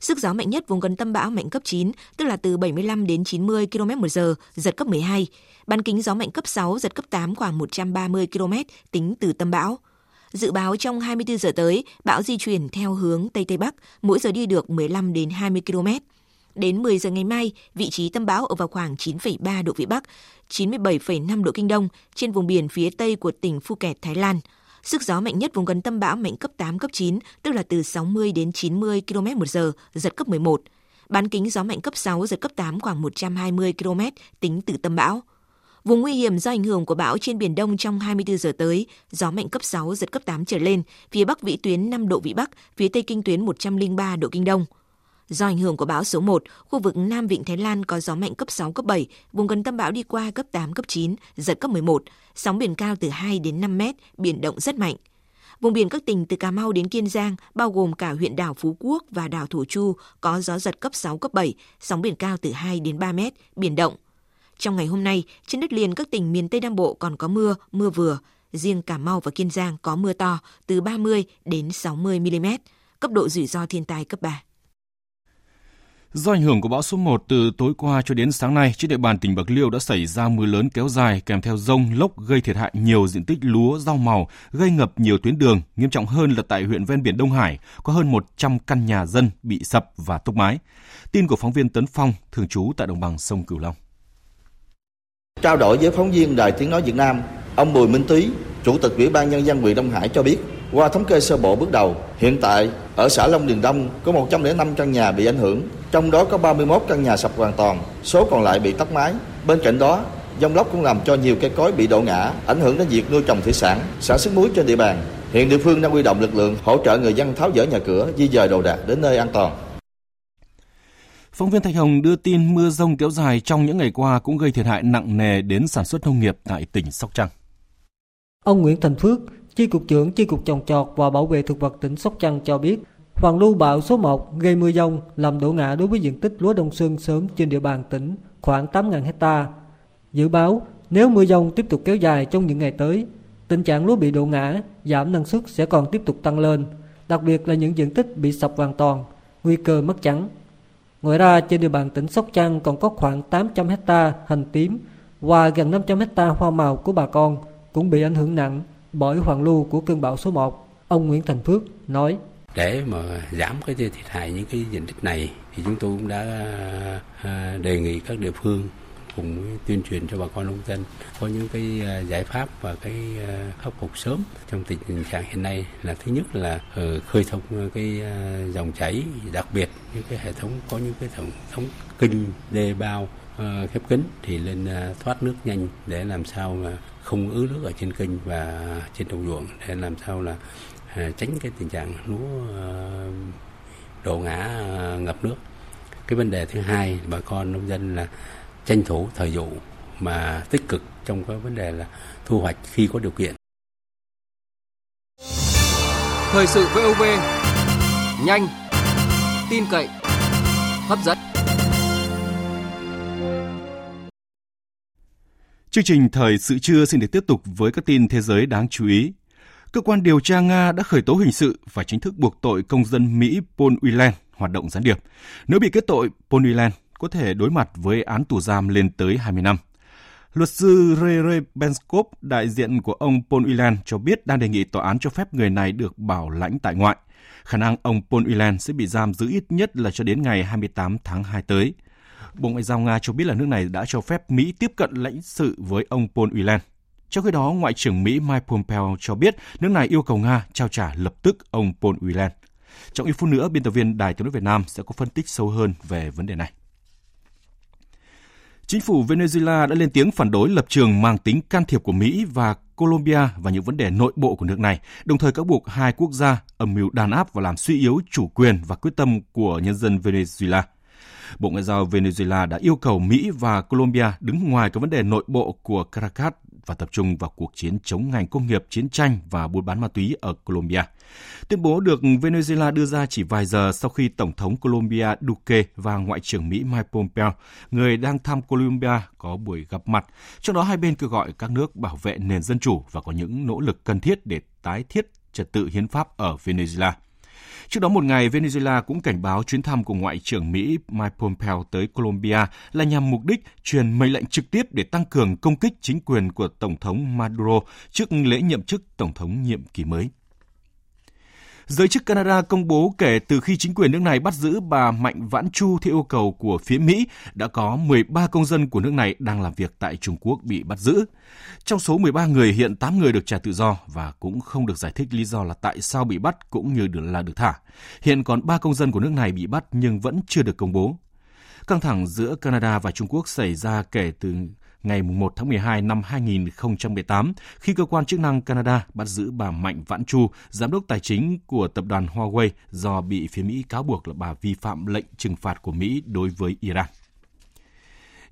[SPEAKER 15] Sức gió mạnh nhất vùng gần tâm bão mạnh cấp 9, tức là từ 75 đến 90 km một giờ, giật cấp 12. Bán kính gió mạnh cấp 6, giật cấp 8 khoảng 130 km tính từ tâm bão. Dự báo trong 24 giờ tới, bão di chuyển theo hướng Tây Tây Bắc, mỗi giờ đi được 15 đến 20 km. Đến 10 giờ ngày mai, vị trí tâm bão ở vào khoảng 9,3 độ Vĩ Bắc, 97,5 độ Kinh Đông trên vùng biển phía tây của tỉnh Phuket, Thái Lan. Sức gió mạnh nhất vùng gần tâm bão mạnh cấp 8, cấp 9, tức là từ 60 đến 90 km một giờ, giật cấp 11. Bán kính gió mạnh cấp 6, giật cấp 8 khoảng 120 km tính từ tâm bão. Vùng nguy hiểm do ảnh hưởng của bão trên Biển Đông trong 24 giờ tới, gió mạnh cấp 6, giật cấp 8 trở lên, phía Bắc vĩ tuyến 5 độ Vĩ Bắc, phía Tây kinh tuyến 103 độ Kinh Đông. Do ảnh hưởng của bão số 1, khu vực Nam Vịnh Thái Lan có gió mạnh cấp 6, cấp 7, vùng gần tâm bão đi qua cấp 8, cấp 9, giật cấp 11, sóng biển cao từ 2 đến 5 mét, biển động rất mạnh. Vùng biển các tỉnh từ Cà Mau đến Kiên Giang, bao gồm cả huyện đảo Phú Quốc và đảo Thổ Chu, có gió giật cấp 6, cấp 7, sóng biển cao từ 2 đến 3 mét, biển động. Trong ngày hôm nay, trên đất liền các tỉnh miền Tây Nam Bộ còn có mưa, mưa vừa. Riêng Cà Mau và Kiên Giang có mưa to từ 30 đến 60 mm, cấp độ rủi ro thiên tai cấp 3.
[SPEAKER 1] Do ảnh hưởng của bão số 1 từ tối qua cho đến sáng nay, trên địa bàn tỉnh Bạc Liêu đã xảy ra mưa lớn kéo dài kèm theo rông, lốc gây thiệt hại nhiều diện tích lúa, rau màu, gây ngập nhiều tuyến đường. Nghiêm trọng hơn là tại huyện ven biển Đông Hải, có hơn 100 căn nhà dân bị sập và tốc mái. Tin của phóng viên Tấn Phong, thường trú tại đồng bằng sông Cửu Long.
[SPEAKER 16] Trao đổi với phóng viên Đài Tiếng Nói Việt Nam, ông Bùi Minh Tý, Chủ tịch Ủy ban Nhân dân huyện Đông Hải cho biết, qua thống kê sơ bộ bước đầu, hiện tại ở xã Long Điền Đông có 105 căn nhà bị ảnh hưởng, trong đó có 31 căn nhà sập hoàn toàn, số còn lại bị tốc mái. Bên cạnh đó, dông lốc cũng làm cho nhiều cây cối bị đổ ngã, ảnh hưởng đến việc nuôi trồng thủy sản, sản xuất muối trên địa bàn. Hiện địa phương đang huy động lực lượng hỗ trợ người dân tháo dỡ nhà cửa, di dời đồ đạc đến nơi an toàn.
[SPEAKER 1] Phóng viên Thạch Hồng đưa tin mưa rông kéo dài trong những ngày qua cũng gây thiệt hại nặng nề đến sản xuất nông nghiệp tại tỉnh Sóc Trăng.
[SPEAKER 17] Ông Nguyễn Thành Phước, Chi cục trưởng Chi cục trồng trọt và bảo vệ thực vật tỉnh Sóc Trăng cho biết, hoàn lưu bão số 1 gây mưa dông làm đổ ngã đối với diện tích lúa đông xuân sớm trên địa bàn tỉnh khoảng 8.000 hecta. Dự báo Nếu mưa dông tiếp tục kéo dài trong những ngày tới, tình trạng lúa bị đổ ngã, giảm năng suất sẽ còn tiếp tục tăng lên, đặc biệt là những diện tích bị sập hoàn toàn, nguy cơ mất trắng. Ngoài ra, trên địa bàn tỉnh Sóc Trăng còn có khoảng 800 hecta hành tím và gần 500 hecta hoa màu của bà con cũng bị ảnh hưởng nặng bởi hoàn lưu của cơn bão số 1. Ông Nguyễn Thành Phước nói:
[SPEAKER 18] Để mà giảm cái thiệt hại những cái diện tích này, thì chúng tôi cũng đã à, đề nghị các địa phương cùng tuyên truyền cho bà con nông dân có những cái à, giải pháp và cái à, khắc phục sớm trong tình trạng hiện nay là thứ nhất là ờ, khơi thông cái dòng chảy, đặc biệt những cái hệ thống có những cái hệ thống kinh đê bao ờ, khép kín thì lên thoát nước nhanh để làm sao mà không ứ nước ở trên kênh và trên đồng ruộng để làm sao là à, tránh cái tình trạng lúa à, đổ ngã à, ngập nước cái vấn đề thứ hai bà con nông dân là tranh thủ thời vụ mà tích cực trong cái vấn đề là thu hoạch khi có điều kiện.
[SPEAKER 19] Thời sự VOV nhanh, tin cậy, hấp dẫn.
[SPEAKER 1] Chương trình Thời sự trưa xin được tiếp tục với các tin thế giới đáng chú ý. Cơ quan điều tra Nga đã khởi tố hình sự và chính thức buộc tội công dân Mỹ Paul Whelan hoạt động gián điệp. Nếu bị kết tội, Paul Whelan có thể đối mặt với án tù giam lên tới 20 năm. Luật sư Rere Benskov, đại diện của ông Paul Whelan cho biết đang đề nghị tòa án cho phép người này được bảo lãnh tại ngoại. Khả năng ông Paul Whelan sẽ bị giam giữ ít nhất là cho đến ngày 28 tháng 2 tới. Bộ Ngoại giao Nga cho biết là nước này đã cho phép Mỹ tiếp cận lãnh sự với ông Paul Whelan. Trong khi đó, Ngoại trưởng Mỹ Mike Pompeo cho biết nước này yêu cầu Nga trao trả lập tức ông Paul Whelan. Trong ít phút nữa, biên tập viên Đài tiếng nói Việt Nam sẽ có phân tích sâu hơn về vấn đề này. Chính phủ Venezuela đã lên tiếng phản đối lập trường mang tính can thiệp của Mỹ và Colombia và những vấn đề nội bộ của nước này, đồng thời cáo buộc hai quốc gia âm mưu đàn áp và làm suy yếu chủ quyền và quyết tâm của nhân dân Venezuela. Bộ Ngoại giao Venezuela đã yêu cầu Mỹ và Colombia đứng ngoài các vấn đề nội bộ của Caracas và tập trung vào cuộc chiến chống ngành công nghiệp, chiến tranh và buôn bán ma túy ở Colombia. Tuyên bố được Venezuela đưa ra chỉ vài giờ sau khi Tổng thống Colombia Duque và Ngoại trưởng Mỹ Mike Pompeo, người đang thăm Colombia, có buổi gặp mặt. Trong đó hai bên kêu gọi các nước bảo vệ nền dân chủ và có những nỗ lực cần thiết để tái thiết trật tự hiến pháp ở Venezuela. Trước đó một ngày, Venezuela cũng cảnh báo chuyến thăm của Ngoại trưởng Mỹ Mike Pompeo tới Colombia là nhằm mục đích truyền mệnh lệnh trực tiếp để tăng cường công kích chính quyền của Tổng thống Maduro trước lễ nhậm chức Tổng thống nhiệm kỳ mới. Giới chức Canada công bố kể từ khi chính quyền nước này bắt giữ bà Mạnh Vãn Chu theo yêu cầu của phía Mỹ, đã có 13 công dân của nước này đang làm việc tại Trung Quốc bị bắt giữ. Trong số 13 người, hiện 8 người được trả tự do và cũng không được giải thích lý do là tại sao bị bắt cũng như là được thả. Hiện còn 3 công dân của nước này bị bắt nhưng vẫn chưa được công bố. Căng thẳng giữa Canada và Trung Quốc xảy ra kể từ ngày 1 tháng 12 năm 2018 khi cơ quan chức năng Canada bắt giữ bà Mạnh Vãn Chu, giám đốc tài chính của tập đoàn Huawei do bị phía Mỹ cáo buộc là bà vi phạm lệnh trừng phạt của Mỹ đối với Iran.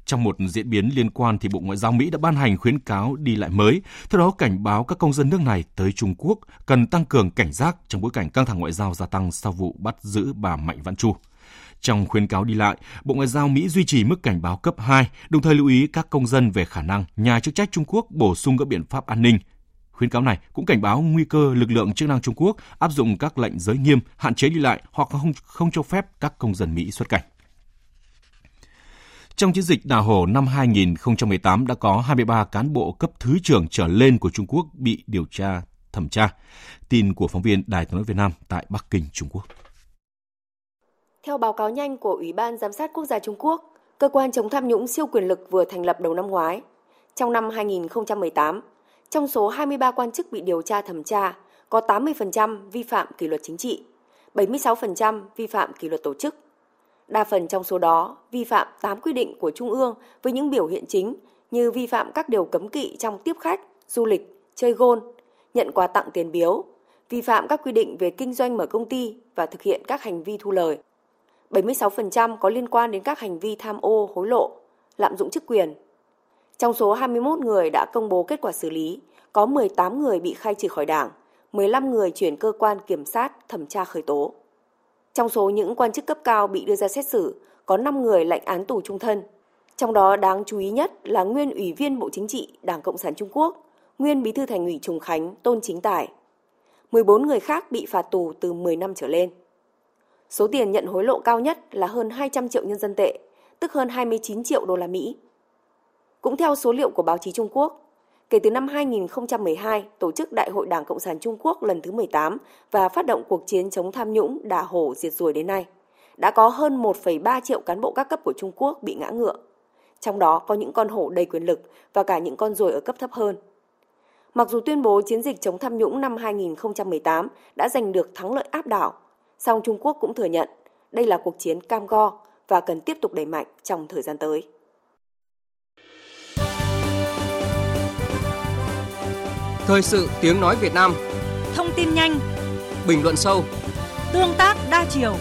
[SPEAKER 1] Trong một diễn biến liên quan thì Bộ Ngoại giao Mỹ đã ban hành khuyến cáo đi lại mới, theo đó cảnh báo các công dân nước này tới Trung Quốc cần tăng cường cảnh giác trong bối cảnh căng thẳng ngoại giao gia tăng sau vụ bắt giữ bà Mạnh Vãn Chu. Trong khuyến cáo đi lại, Bộ Ngoại giao Mỹ duy trì mức cảnh báo cấp 2, đồng thời lưu ý các công dân về khả năng nhà chức trách Trung Quốc bổ sung các biện pháp an ninh. Khuyến cáo này cũng cảnh báo nguy cơ lực lượng chức năng Trung Quốc áp dụng các lệnh giới nghiêm, hạn chế đi lại hoặc không, không cho phép các công dân Mỹ xuất cảnh. Trong chiến dịch đào hổ năm 2018 đã có 23 cán bộ cấp thứ trưởng trở lên của Trung Quốc bị điều tra, thẩm tra. Tin của phóng viên Đài tiếng nói Việt Nam tại Bắc Kinh, Trung Quốc.
[SPEAKER 20] Theo báo cáo nhanh của Ủy ban Giám sát Quốc gia Trung Quốc, cơ quan chống tham nhũng siêu quyền lực vừa thành lập đầu năm ngoái. Trong năm 2018, trong số 23 quan chức bị điều tra thẩm tra, có 80% vi phạm kỷ luật chính trị, 76% vi phạm kỷ luật tổ chức. Đa phần trong số đó vi phạm 8 quy định của Trung ương với những biểu hiện chính như vi phạm các điều cấm kỵ trong tiếp khách, du lịch, chơi gôn, nhận quà tặng tiền biếu, vi phạm các quy định về kinh doanh mở công ty và thực hiện các hành vi thu lời. 76% có liên quan đến các hành vi tham ô, hối lộ, lạm dụng chức quyền. Trong số 21 người đã công bố kết quả xử lý, có 18 người bị khai trừ khỏi đảng, 15 người chuyển cơ quan kiểm sát thẩm tra khởi tố. Trong số những quan chức cấp cao bị đưa ra xét xử, có 5 người lệnh án tù trung thân. Trong đó đáng chú ý nhất là nguyên Ủy viên Bộ Chính trị Đảng Cộng sản Trung Quốc, nguyên Bí thư Thành ủy Trùng Khánh Tôn Chính Tài. 14 người khác bị phạt tù từ 10 năm trở lên. Số tiền nhận hối lộ cao nhất là hơn 200 triệu nhân dân tệ, tức hơn 29 triệu đô la Mỹ. Cũng theo số liệu của báo chí Trung Quốc, kể từ năm 2012 tổ chức Đại hội Đảng Cộng sản Trung Quốc lần thứ 18 và phát động cuộc chiến chống tham nhũng đà hổ diệt ruồi đến nay, đã có hơn 1,3 triệu cán bộ các cấp của Trung Quốc bị ngã ngựa. Trong đó có những con hổ đầy quyền lực và cả những con ruồi ở cấp thấp hơn. Mặc dù tuyên bố chiến dịch chống tham nhũng năm 2018 đã giành được thắng lợi áp đảo, song Trung Quốc cũng thừa nhận đây là cuộc chiến cam go và cần tiếp tục đẩy mạnh trong thời gian tới.
[SPEAKER 19] Thời sự tiếng nói Việt Nam.
[SPEAKER 6] Thông tin nhanh.
[SPEAKER 19] Bình luận sâu.
[SPEAKER 6] Tương tác đa chiều.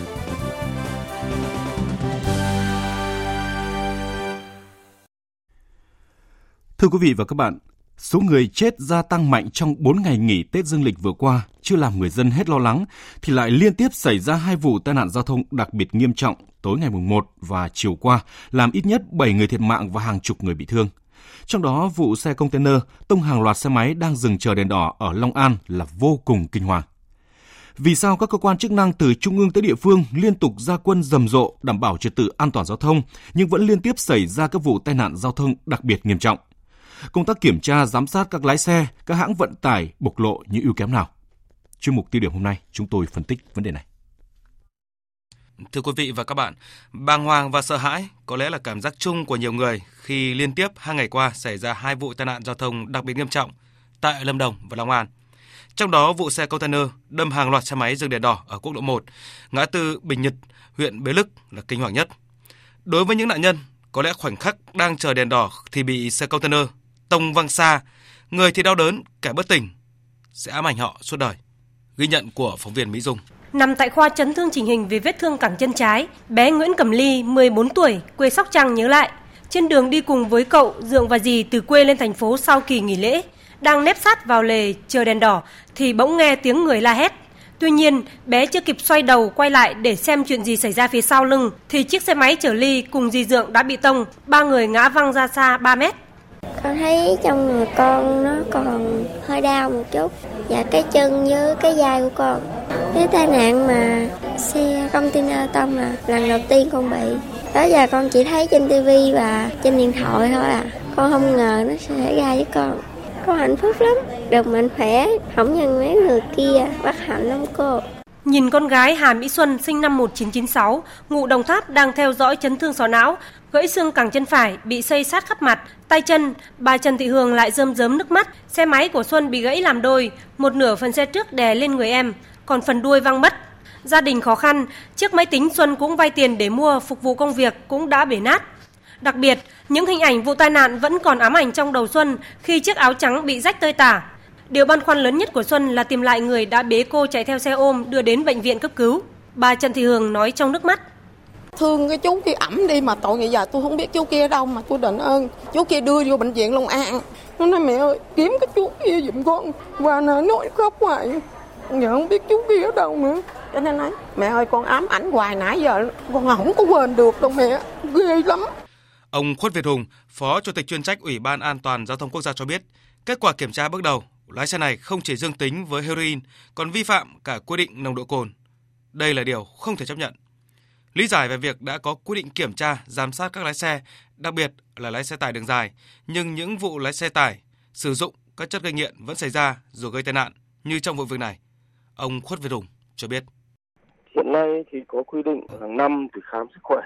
[SPEAKER 1] Thưa quý vị và các bạn, số người chết gia tăng mạnh trong 4 ngày nghỉ Tết Dương lịch vừa qua chưa làm người dân hết lo lắng thì lại liên tiếp xảy ra hai vụ tai nạn giao thông đặc biệt nghiêm trọng tối ngày mùng 1 và chiều qua làm ít nhất 7 người thiệt mạng và hàng chục người bị thương. Trong đó, vụ xe container tông hàng loạt xe máy đang dừng chờ đèn đỏ ở Long An là vô cùng kinh hoàng. Vì sao các cơ quan chức năng từ trung ương tới địa phương liên tục ra quân rầm rộ đảm bảo trật tự an toàn giao thông nhưng vẫn liên tiếp xảy ra các vụ tai nạn giao thông đặc biệt nghiêm trọng? Công tác kiểm tra giám sát các lái xe, các hãng vận tải bộc lộ những ưu kém nào? Chuyên mục tiêu điểm hôm nay chúng tôi phân tích vấn đề này.
[SPEAKER 21] Thưa quý vị và các bạn, bàng hoàng và sợ hãi có lẽ là cảm giác chung của nhiều người khi liên tiếp hai ngày qua xảy ra hai vụ tai nạn giao thông đặc biệt nghiêm trọng tại Lâm Đồng và Long An. Trong đó, vụ xe container đâm hàng loạt xe máy dừng đèn đỏ ở quốc lộ 1, ngã tư Bình Nhật, huyện Bế Lức là kinh hoàng nhất. Đối với những nạn nhân, có lẽ khoảnh khắc đang chờ đèn đỏ thì bị xe container tông văng xa, người thì đau đớn, kẻ bất tỉnh, sẽ ám ảnh họ suốt đời. Ghi nhận của phóng viên Mỹ Dung.
[SPEAKER 22] Nằm tại khoa chấn thương chỉnh hình vì vết thương cẳng chân trái, bé Nguyễn Cẩm Ly, 14 tuổi, quê Sóc Trăng nhớ lại, trên đường đi cùng với cậu, Dượng và dì từ quê lên thành phố sau kỳ nghỉ lễ, đang nép sát vào lề chờ đèn đỏ thì bỗng nghe tiếng người la hét. Tuy nhiên, bé chưa kịp xoay đầu quay lại để xem chuyện gì xảy ra phía sau lưng thì chiếc xe máy chở Ly cùng dì Dượng đã bị tông, ba người ngã văng ra xa 3 mét.
[SPEAKER 23] Con thấy trong người con nó còn hơi đau một chút và cái chân với cái vai của con. Cái tai nạn mà xe container tông là lần đầu tiên con bị. Đó giờ con chỉ thấy trên tivi và trên điện thoại thôi à. Con không ngờ nó sẽ xảy ra với con. Con hạnh phúc lắm, được mạnh khỏe, không nhân mấy người kia, bất hạnh lắm cô.
[SPEAKER 22] Nhìn con gái Hà Mỹ Xuân sinh năm 1996, ngụ Đồng Tháp đang theo dõi chấn thương sọ não, gãy xương cẳng chân phải, bị xây sát khắp mặt, tay chân, bà Trần Thị Hương lại rơm rớm nước mắt. Xe máy của Xuân bị gãy làm đôi, một nửa phần xe trước đè lên người em, còn phần đuôi văng mất. Gia đình khó khăn, chiếc máy tính Xuân cũng vay tiền để mua phục vụ công việc cũng đã bể nát. Đặc biệt, những hình ảnh vụ tai nạn vẫn còn ám ảnh trong đầu Xuân khi chiếc áo trắng bị rách tơi tả. Điều băn khoăn lớn nhất của Xuân là tìm lại người đã bế cô chạy theo xe ôm đưa đến bệnh viện cấp cứu. Bà Trần Thị Hương nói trong nước mắt.
[SPEAKER 24] Thương cái chú kia ẩm đi mà tội ngày giờ tôi không biết chú kia đâu mà tôi định ơn chú kia đưa vô bệnh viện Long An. Nó nói mẹ ơi kiếm cái chú kia giùm con và nó nói khóc hoài. Giờ không biết chú kia ở đâu nữa. Cho nên nói mẹ ơi con ám ảnh hoài nãy giờ con không có quên được đâu mẹ. Ghê lắm.
[SPEAKER 21] Ông Khuất Việt Hùng, Phó Chủ tịch chuyên trách Ủy ban An toàn Giao thông Quốc gia cho biết, kết quả kiểm tra bước đầu, lái xe này không chỉ dương tính với heroin, còn vi phạm cả quy định nồng độ cồn. Đây là điều không thể chấp nhận. Lý giải về việc đã có quy định kiểm tra, giám sát các lái xe, đặc biệt là lái xe tải đường dài, nhưng những vụ lái xe tải sử dụng các chất gây nghiện vẫn xảy ra rồi gây tai nạn như trong vụ việc này. Ông Khuất Việt Hùng cho biết.
[SPEAKER 25] Hiện nay thì có quy định hàng năm thì khám sức khỏe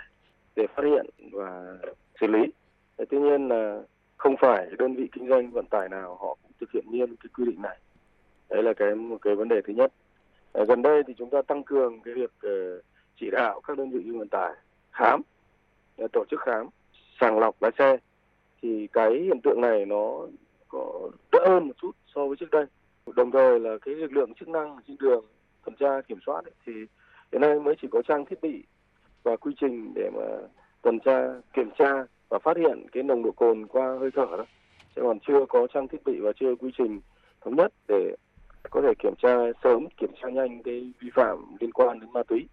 [SPEAKER 25] để phát hiện và xử lý. Tuy nhiên là không phải đơn vị kinh doanh vận tải nào họ cũng thực hiện nghiêm cái quy định này. Đấy là cái một cái vấn đề thứ nhất. À, gần đây thì chúng ta tăng cường cái việc uh, chỉ đạo các đơn vị vận tải khám, uh, tổ chức khám, sàng lọc lái xe thì cái hiện tượng này nó có đỡ hơn một chút so với trước đây. Đồng thời là cái lực lượng chức năng trên đường tuần tra kiểm soát ấy, thì hiện nay mới chỉ có trang thiết bị và quy trình để mà tuần tra kiểm tra và phát hiện cái nồng độ cồn qua hơi thở đó chứ còn chưa có trang thiết bị và chưa quy trình thống nhất để có thể kiểm tra sớm kiểm tra nhanh cái vi phạm liên quan đến ma túy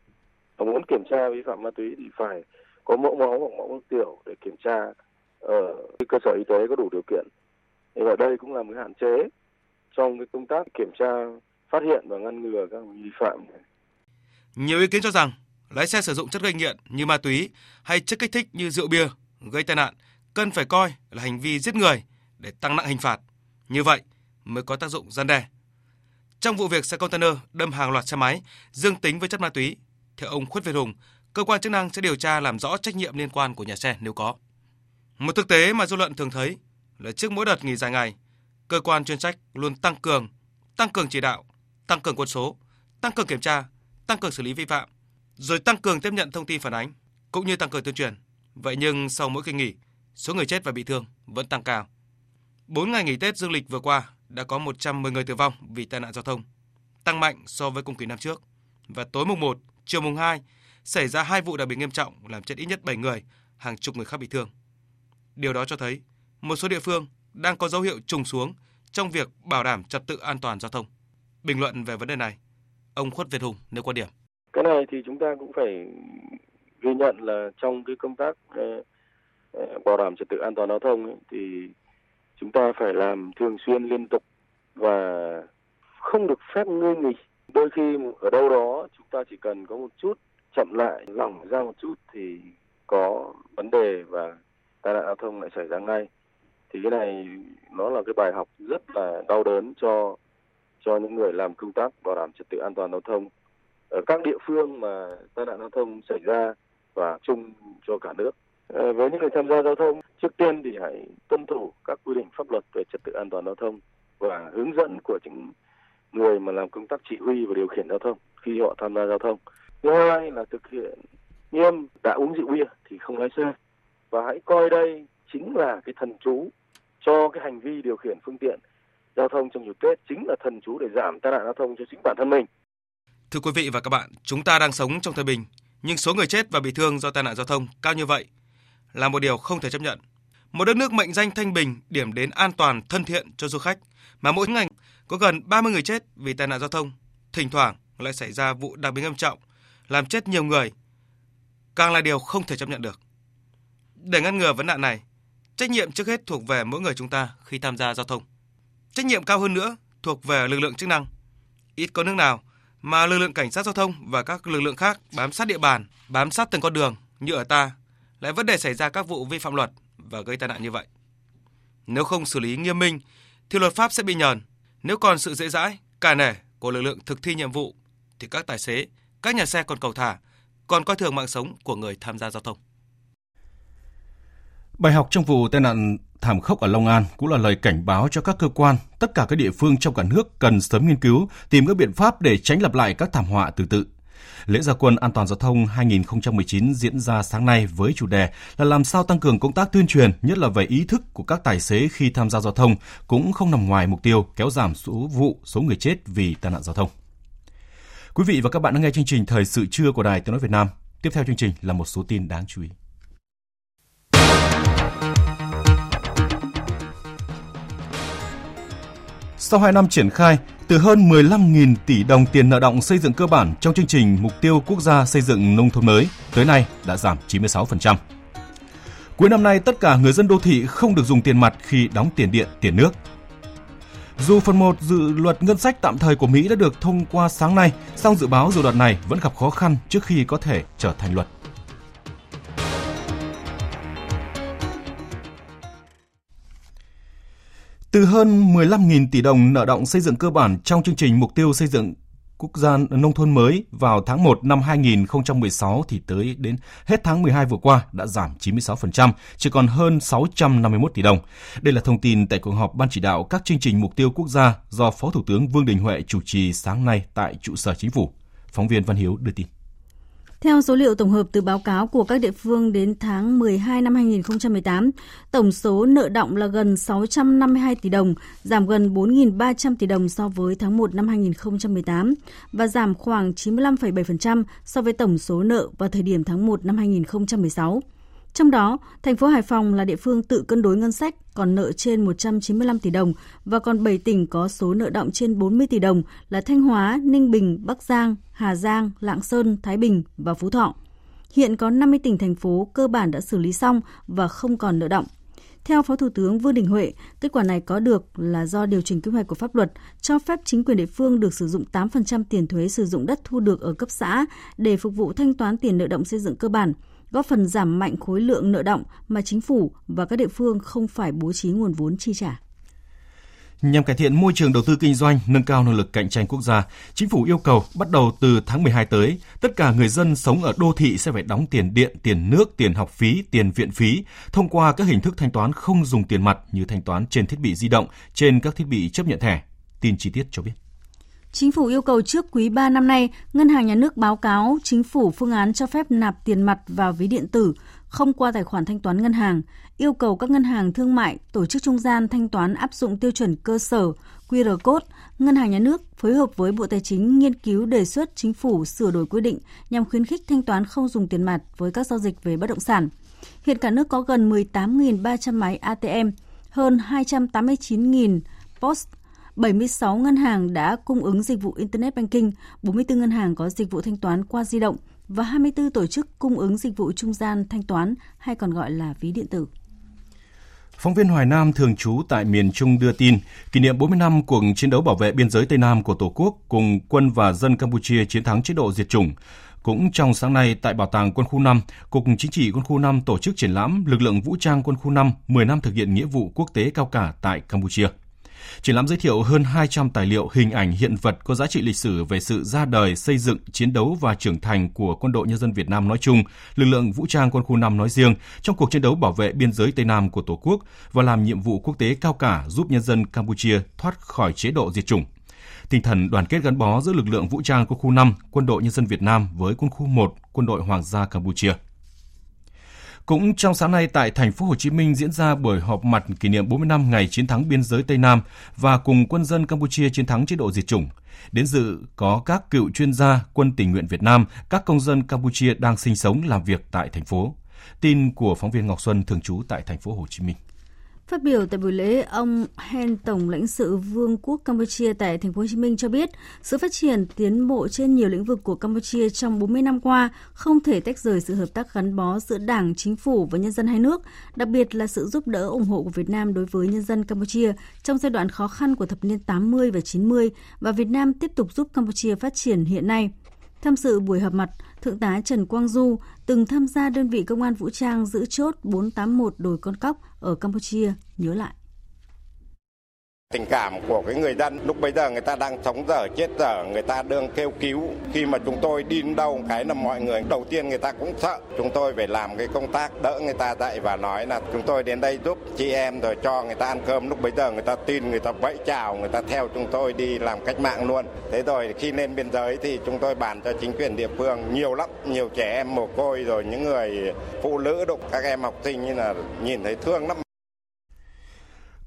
[SPEAKER 25] và muốn kiểm tra vi phạm ma túy thì phải có mẫu máu hoặc mẫu nước tiểu để kiểm tra ở cơ sở y tế có đủ điều kiện. Thì ở đây cũng là một hạn chế trong cái công tác kiểm tra, phát hiện và ngăn ngừa các vi phạm.
[SPEAKER 21] Nhiều ý kiến cho rằng lái xe sử dụng chất gây nghiện như ma túy hay chất kích thích như rượu bia gây tai nạn cần phải coi là hành vi giết người để tăng nặng hình phạt. Như vậy mới có tác dụng gian đe. Trong vụ việc xe container đâm hàng loạt xe máy dương tính với chất ma túy, theo ông Khuất Việt Hùng, cơ quan chức năng sẽ điều tra làm rõ trách nhiệm liên quan của nhà xe nếu có. Một thực tế mà dư luận thường thấy là trước mỗi đợt nghỉ dài ngày, cơ quan chuyên trách luôn tăng cường, tăng cường chỉ đạo, tăng cường quân số, tăng cường kiểm tra, tăng cường xử lý vi phạm, rồi tăng cường tiếp nhận thông tin phản ánh, cũng như tăng cường tuyên truyền. Vậy nhưng sau mỗi kỳ nghỉ, số người chết và bị thương vẫn tăng cao. 4 ngày nghỉ Tết dương lịch vừa qua đã có 110 người tử vong vì tai nạn giao thông, tăng mạnh so với cùng kỳ năm trước. Và tối mùng 1, chiều mùng 2 xảy ra hai vụ đặc biệt nghiêm trọng làm chết ít nhất 7 người, hàng chục người khác bị thương. Điều đó cho thấy một số địa phương đang có dấu hiệu trùng xuống trong việc bảo đảm trật tự an toàn giao thông. Bình luận về vấn đề này, ông Khuất Việt Hùng nêu quan điểm.
[SPEAKER 25] Cái này thì chúng ta cũng phải ghi nhận là trong cái công tác ờ, ờ, bảo đảm trật tự an toàn giao thông ấy, thì chúng ta phải làm thường xuyên liên tục và không được phép ngơi nghỉ. Đôi khi ở đâu đó chúng ta chỉ cần có một chút chậm lại, lỏng ra một chút thì có vấn đề và tai nạn giao thông lại xảy ra ngay. Thì cái này nó là cái bài học rất là đau đớn cho cho những người làm công tác bảo đảm trật tự an toàn giao thông ở các địa phương mà tai nạn giao thông xảy ra và chung cho cả nước. Ờ, với những người tham gia giao thông, trước tiên thì hãy tuân thủ các quy định pháp luật về trật tự an toàn giao thông và hướng dẫn của những người mà làm công tác chỉ huy và điều khiển giao thông khi họ tham gia giao thông. Thứ hai là thực hiện nghiêm đã uống rượu bia thì không lái xe và hãy coi đây chính là cái thần chú cho cái hành vi điều khiển phương tiện giao thông trong dịp Tết chính là thần chú để giảm tai nạn giao thông cho chính bản thân mình.
[SPEAKER 21] Thưa quý vị và các bạn, chúng ta đang sống trong thời bình, nhưng số người chết và bị thương do tai nạn giao thông cao như vậy là một điều không thể chấp nhận. Một đất nước mệnh danh thanh bình, điểm đến an toàn, thân thiện cho du khách, mà mỗi ngày có gần 30 người chết vì tai nạn giao thông, thỉnh thoảng lại xảy ra vụ đặc biệt nghiêm trọng, làm chết nhiều người, càng là điều không thể chấp nhận được. Để ngăn ngừa vấn nạn này, trách nhiệm trước hết thuộc về mỗi người chúng ta khi tham gia giao thông. Trách nhiệm cao hơn nữa thuộc về lực lượng chức năng. Ít có nước nào mà lực lượng cảnh sát giao thông và các lực lượng khác bám sát địa bàn, bám sát từng con đường như ở ta lại vẫn để xảy ra các vụ vi phạm luật và gây tai nạn như vậy. Nếu không xử lý nghiêm minh thì luật pháp sẽ bị nhờn. Nếu còn sự dễ dãi, cả nể của lực lượng thực thi nhiệm vụ thì các tài xế, các nhà xe còn cầu thả, còn coi thường mạng sống của người tham gia giao thông.
[SPEAKER 1] Bài học trong vụ tai nạn thảm khốc ở Long An cũng là lời cảnh báo cho các cơ quan, tất cả các địa phương trong cả nước cần sớm nghiên cứu, tìm các biện pháp để tránh lặp lại các thảm họa tương tự. Lễ gia quân an toàn giao thông 2019 diễn ra sáng nay với chủ đề là làm sao tăng cường công tác tuyên truyền, nhất là về ý thức của các tài xế khi tham gia giao thông, cũng không nằm ngoài mục tiêu kéo giảm số vụ, số người chết vì tai nạn giao thông. Quý vị và các bạn đang nghe chương trình Thời sự trưa của Đài Tiếng nói Việt Nam. Tiếp theo chương trình là một số tin đáng chú ý. Sau 2 năm triển khai, từ hơn 15.000 tỷ đồng tiền nợ động xây dựng cơ bản trong chương trình Mục tiêu Quốc gia xây dựng nông thôn mới, tới nay đã giảm 96%. Cuối năm nay, tất cả người dân đô thị không được dùng tiền mặt khi đóng tiền điện, tiền nước. Dù phần 1 dự luật ngân sách tạm thời của Mỹ đã được thông qua sáng nay, song dự báo dự luật này vẫn gặp khó khăn trước khi có thể trở thành luật. Từ hơn 15.000 tỷ đồng nợ động xây dựng cơ bản trong chương trình mục tiêu xây dựng quốc gia nông thôn mới vào tháng 1 năm 2016 thì tới đến hết tháng 12 vừa qua đã giảm 96%, chỉ còn hơn 651 tỷ đồng. Đây là thông tin tại cuộc họp Ban chỉ đạo các chương trình mục tiêu quốc gia do Phó Thủ tướng Vương Đình Huệ chủ trì sáng nay tại trụ sở chính phủ. Phóng viên Văn Hiếu đưa tin.
[SPEAKER 2] Theo số liệu tổng hợp từ báo cáo của các địa phương đến tháng 12 năm 2018, tổng số nợ động là gần 652 tỷ đồng, giảm gần 4.300 tỷ đồng so với tháng 1 năm 2018 và giảm khoảng 95,7% so với tổng số nợ vào thời điểm tháng 1 năm 2016. Trong đó, thành phố Hải Phòng là địa phương tự cân đối ngân sách còn nợ trên 195 tỷ đồng và còn 7 tỉnh có số nợ động trên 40 tỷ đồng là Thanh Hóa, Ninh Bình, Bắc Giang, Hà Giang, Lạng Sơn, Thái Bình và Phú Thọ. Hiện có 50 tỉnh thành phố cơ bản đã xử lý xong và không còn nợ động. Theo Phó Thủ tướng Vương Đình Huệ, kết quả này có được là do điều chỉnh quy hoạch của pháp luật cho phép chính quyền địa phương được sử dụng 8% tiền thuế sử dụng đất thu được ở cấp xã để phục vụ thanh toán tiền nợ động xây dựng cơ bản, góp phần giảm mạnh khối lượng nợ động mà chính phủ và các địa phương không phải bố trí nguồn vốn chi trả.
[SPEAKER 1] Nhằm cải thiện môi trường đầu tư kinh doanh, nâng cao năng lực cạnh tranh quốc gia, chính phủ yêu cầu bắt đầu từ tháng 12 tới, tất cả người dân sống ở đô thị sẽ phải đóng tiền điện, tiền nước, tiền học phí, tiền viện phí thông qua các hình thức thanh toán không dùng tiền mặt như thanh toán trên thiết bị di động, trên các thiết bị chấp nhận thẻ. Tin chi tiết cho biết.
[SPEAKER 2] Chính phủ yêu cầu trước quý 3 năm nay, Ngân hàng Nhà nước báo cáo chính phủ phương án cho phép nạp tiền mặt vào ví điện tử không qua tài khoản thanh toán ngân hàng, yêu cầu các ngân hàng thương mại, tổ chức trung gian thanh toán áp dụng tiêu chuẩn cơ sở QR code, Ngân hàng Nhà nước phối hợp với Bộ Tài chính nghiên cứu đề xuất chính phủ sửa đổi quy định nhằm khuyến khích thanh toán không dùng tiền mặt với các giao dịch về bất động sản. Hiện cả nước có gần 18.300 máy ATM, hơn 289.000 POS 76 ngân hàng đã cung ứng dịch vụ Internet Banking, 44 ngân hàng có dịch vụ thanh toán qua di động và 24 tổ chức cung ứng dịch vụ trung gian thanh toán hay còn gọi là ví điện tử.
[SPEAKER 1] Phóng viên Hoài Nam thường trú tại miền Trung đưa tin, kỷ niệm 40 năm cuộc chiến đấu bảo vệ biên giới Tây Nam của Tổ quốc cùng quân và dân Campuchia chiến thắng chế độ diệt chủng. Cũng trong sáng nay tại Bảo tàng Quân khu 5, Cục Chính trị Quân khu 5 tổ chức triển lãm lực lượng vũ trang Quân khu 5 10 năm thực hiện nghĩa vụ quốc tế cao cả tại Campuchia. Triển lãm giới thiệu hơn 200 tài liệu, hình ảnh, hiện vật có giá trị lịch sử về sự ra đời, xây dựng, chiến đấu và trưởng thành của Quân đội Nhân dân Việt Nam nói chung, lực lượng vũ trang quân khu 5 nói riêng trong cuộc chiến đấu bảo vệ biên giới Tây Nam của Tổ quốc và làm nhiệm vụ quốc tế cao cả giúp nhân dân Campuchia thoát khỏi chế độ diệt chủng tinh thần đoàn kết gắn bó giữa lực lượng vũ trang quân khu 5, quân đội nhân dân Việt Nam với quân khu 1, quân đội Hoàng gia Campuchia. Cũng trong sáng nay tại thành phố Hồ Chí Minh diễn ra buổi họp mặt kỷ niệm 40 năm ngày chiến thắng biên giới Tây Nam và cùng quân dân Campuchia chiến thắng chế độ diệt chủng. Đến dự có các cựu chuyên gia quân tình nguyện Việt Nam, các công dân Campuchia đang sinh sống làm việc tại thành phố. Tin của phóng viên Ngọc Xuân thường trú tại thành phố Hồ Chí Minh.
[SPEAKER 2] Phát biểu tại buổi lễ, ông Hen Tổng lãnh sự Vương quốc Campuchia tại thành phố Hồ Chí Minh cho biết, sự phát triển tiến bộ trên nhiều lĩnh vực của Campuchia trong 40 năm qua không thể tách rời sự hợp tác gắn bó giữa Đảng, chính phủ và nhân dân hai nước, đặc biệt là sự giúp đỡ ủng hộ của Việt Nam đối với nhân dân Campuchia trong giai đoạn khó khăn của thập niên 80 và 90 và Việt Nam tiếp tục giúp Campuchia phát triển hiện nay. Tham dự buổi họp mặt, Thượng tá Trần Quang Du từng tham gia đơn vị công an vũ trang giữ chốt 481 đồi con cóc ở Campuchia, nhớ lại.
[SPEAKER 26] Tình cảm của cái người dân lúc bây giờ người ta đang sống dở chết dở, người ta đương kêu cứu. Khi mà chúng tôi đi đến đâu cái là mọi người đầu tiên người ta cũng sợ. Chúng tôi phải làm cái công tác đỡ người ta dậy và nói là chúng tôi đến đây giúp chị em rồi cho người ta ăn cơm. Lúc bây giờ người ta tin, người ta vẫy chào, người ta theo chúng tôi đi làm cách mạng luôn. Thế rồi khi lên biên giới thì chúng tôi bàn cho chính quyền địa phương nhiều lắm, nhiều trẻ em mồ côi rồi những người phụ nữ đục các em học sinh như là nhìn thấy thương lắm.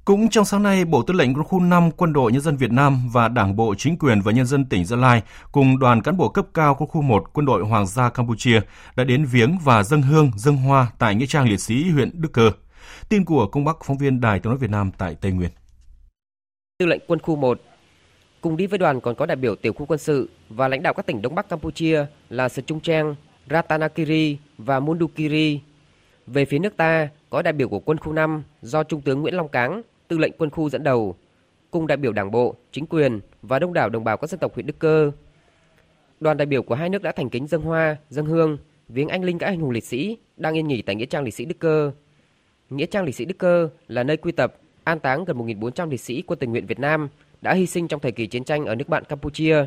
[SPEAKER 1] Cũng trong sáng nay, Bộ Tư lệnh Quân khu 5 Quân đội Nhân dân Việt Nam và Đảng bộ, chính quyền và nhân dân tỉnh Gia Lai cùng đoàn cán bộ cấp cao Quân khu 1 Quân đội Hoàng gia Campuchia đã đến viếng và dâng hương, dâng hoa tại nghĩa trang liệt sĩ huyện Đức Cơ. Tin của công bắc phóng viên Đài Tiếng nói Việt Nam tại Tây Nguyên.
[SPEAKER 27] Tư lệnh Quân khu 1 cùng đi với đoàn còn có đại biểu tiểu khu quân sự và lãnh đạo các tỉnh Đông Bắc Campuchia là Sơ Trung Trang, Ratanakiri và Mundukiri. Về phía nước ta, có đại biểu của quân khu 5 do Trung tướng Nguyễn Long Cáng, tư lệnh quân khu dẫn đầu, cùng đại biểu đảng bộ, chính quyền và đông đảo đồng bào các dân tộc huyện Đức Cơ. Đoàn đại biểu của hai nước đã thành kính dân hoa, dân hương, viếng anh linh các anh hùng liệt sĩ đang yên nghỉ tại nghĩa trang liệt sĩ Đức Cơ. Nghĩa trang liệt sĩ Đức Cơ là nơi quy tập, an táng gần 1.400 liệt sĩ quân tình nguyện Việt Nam đã hy sinh trong thời kỳ chiến tranh ở nước bạn Campuchia.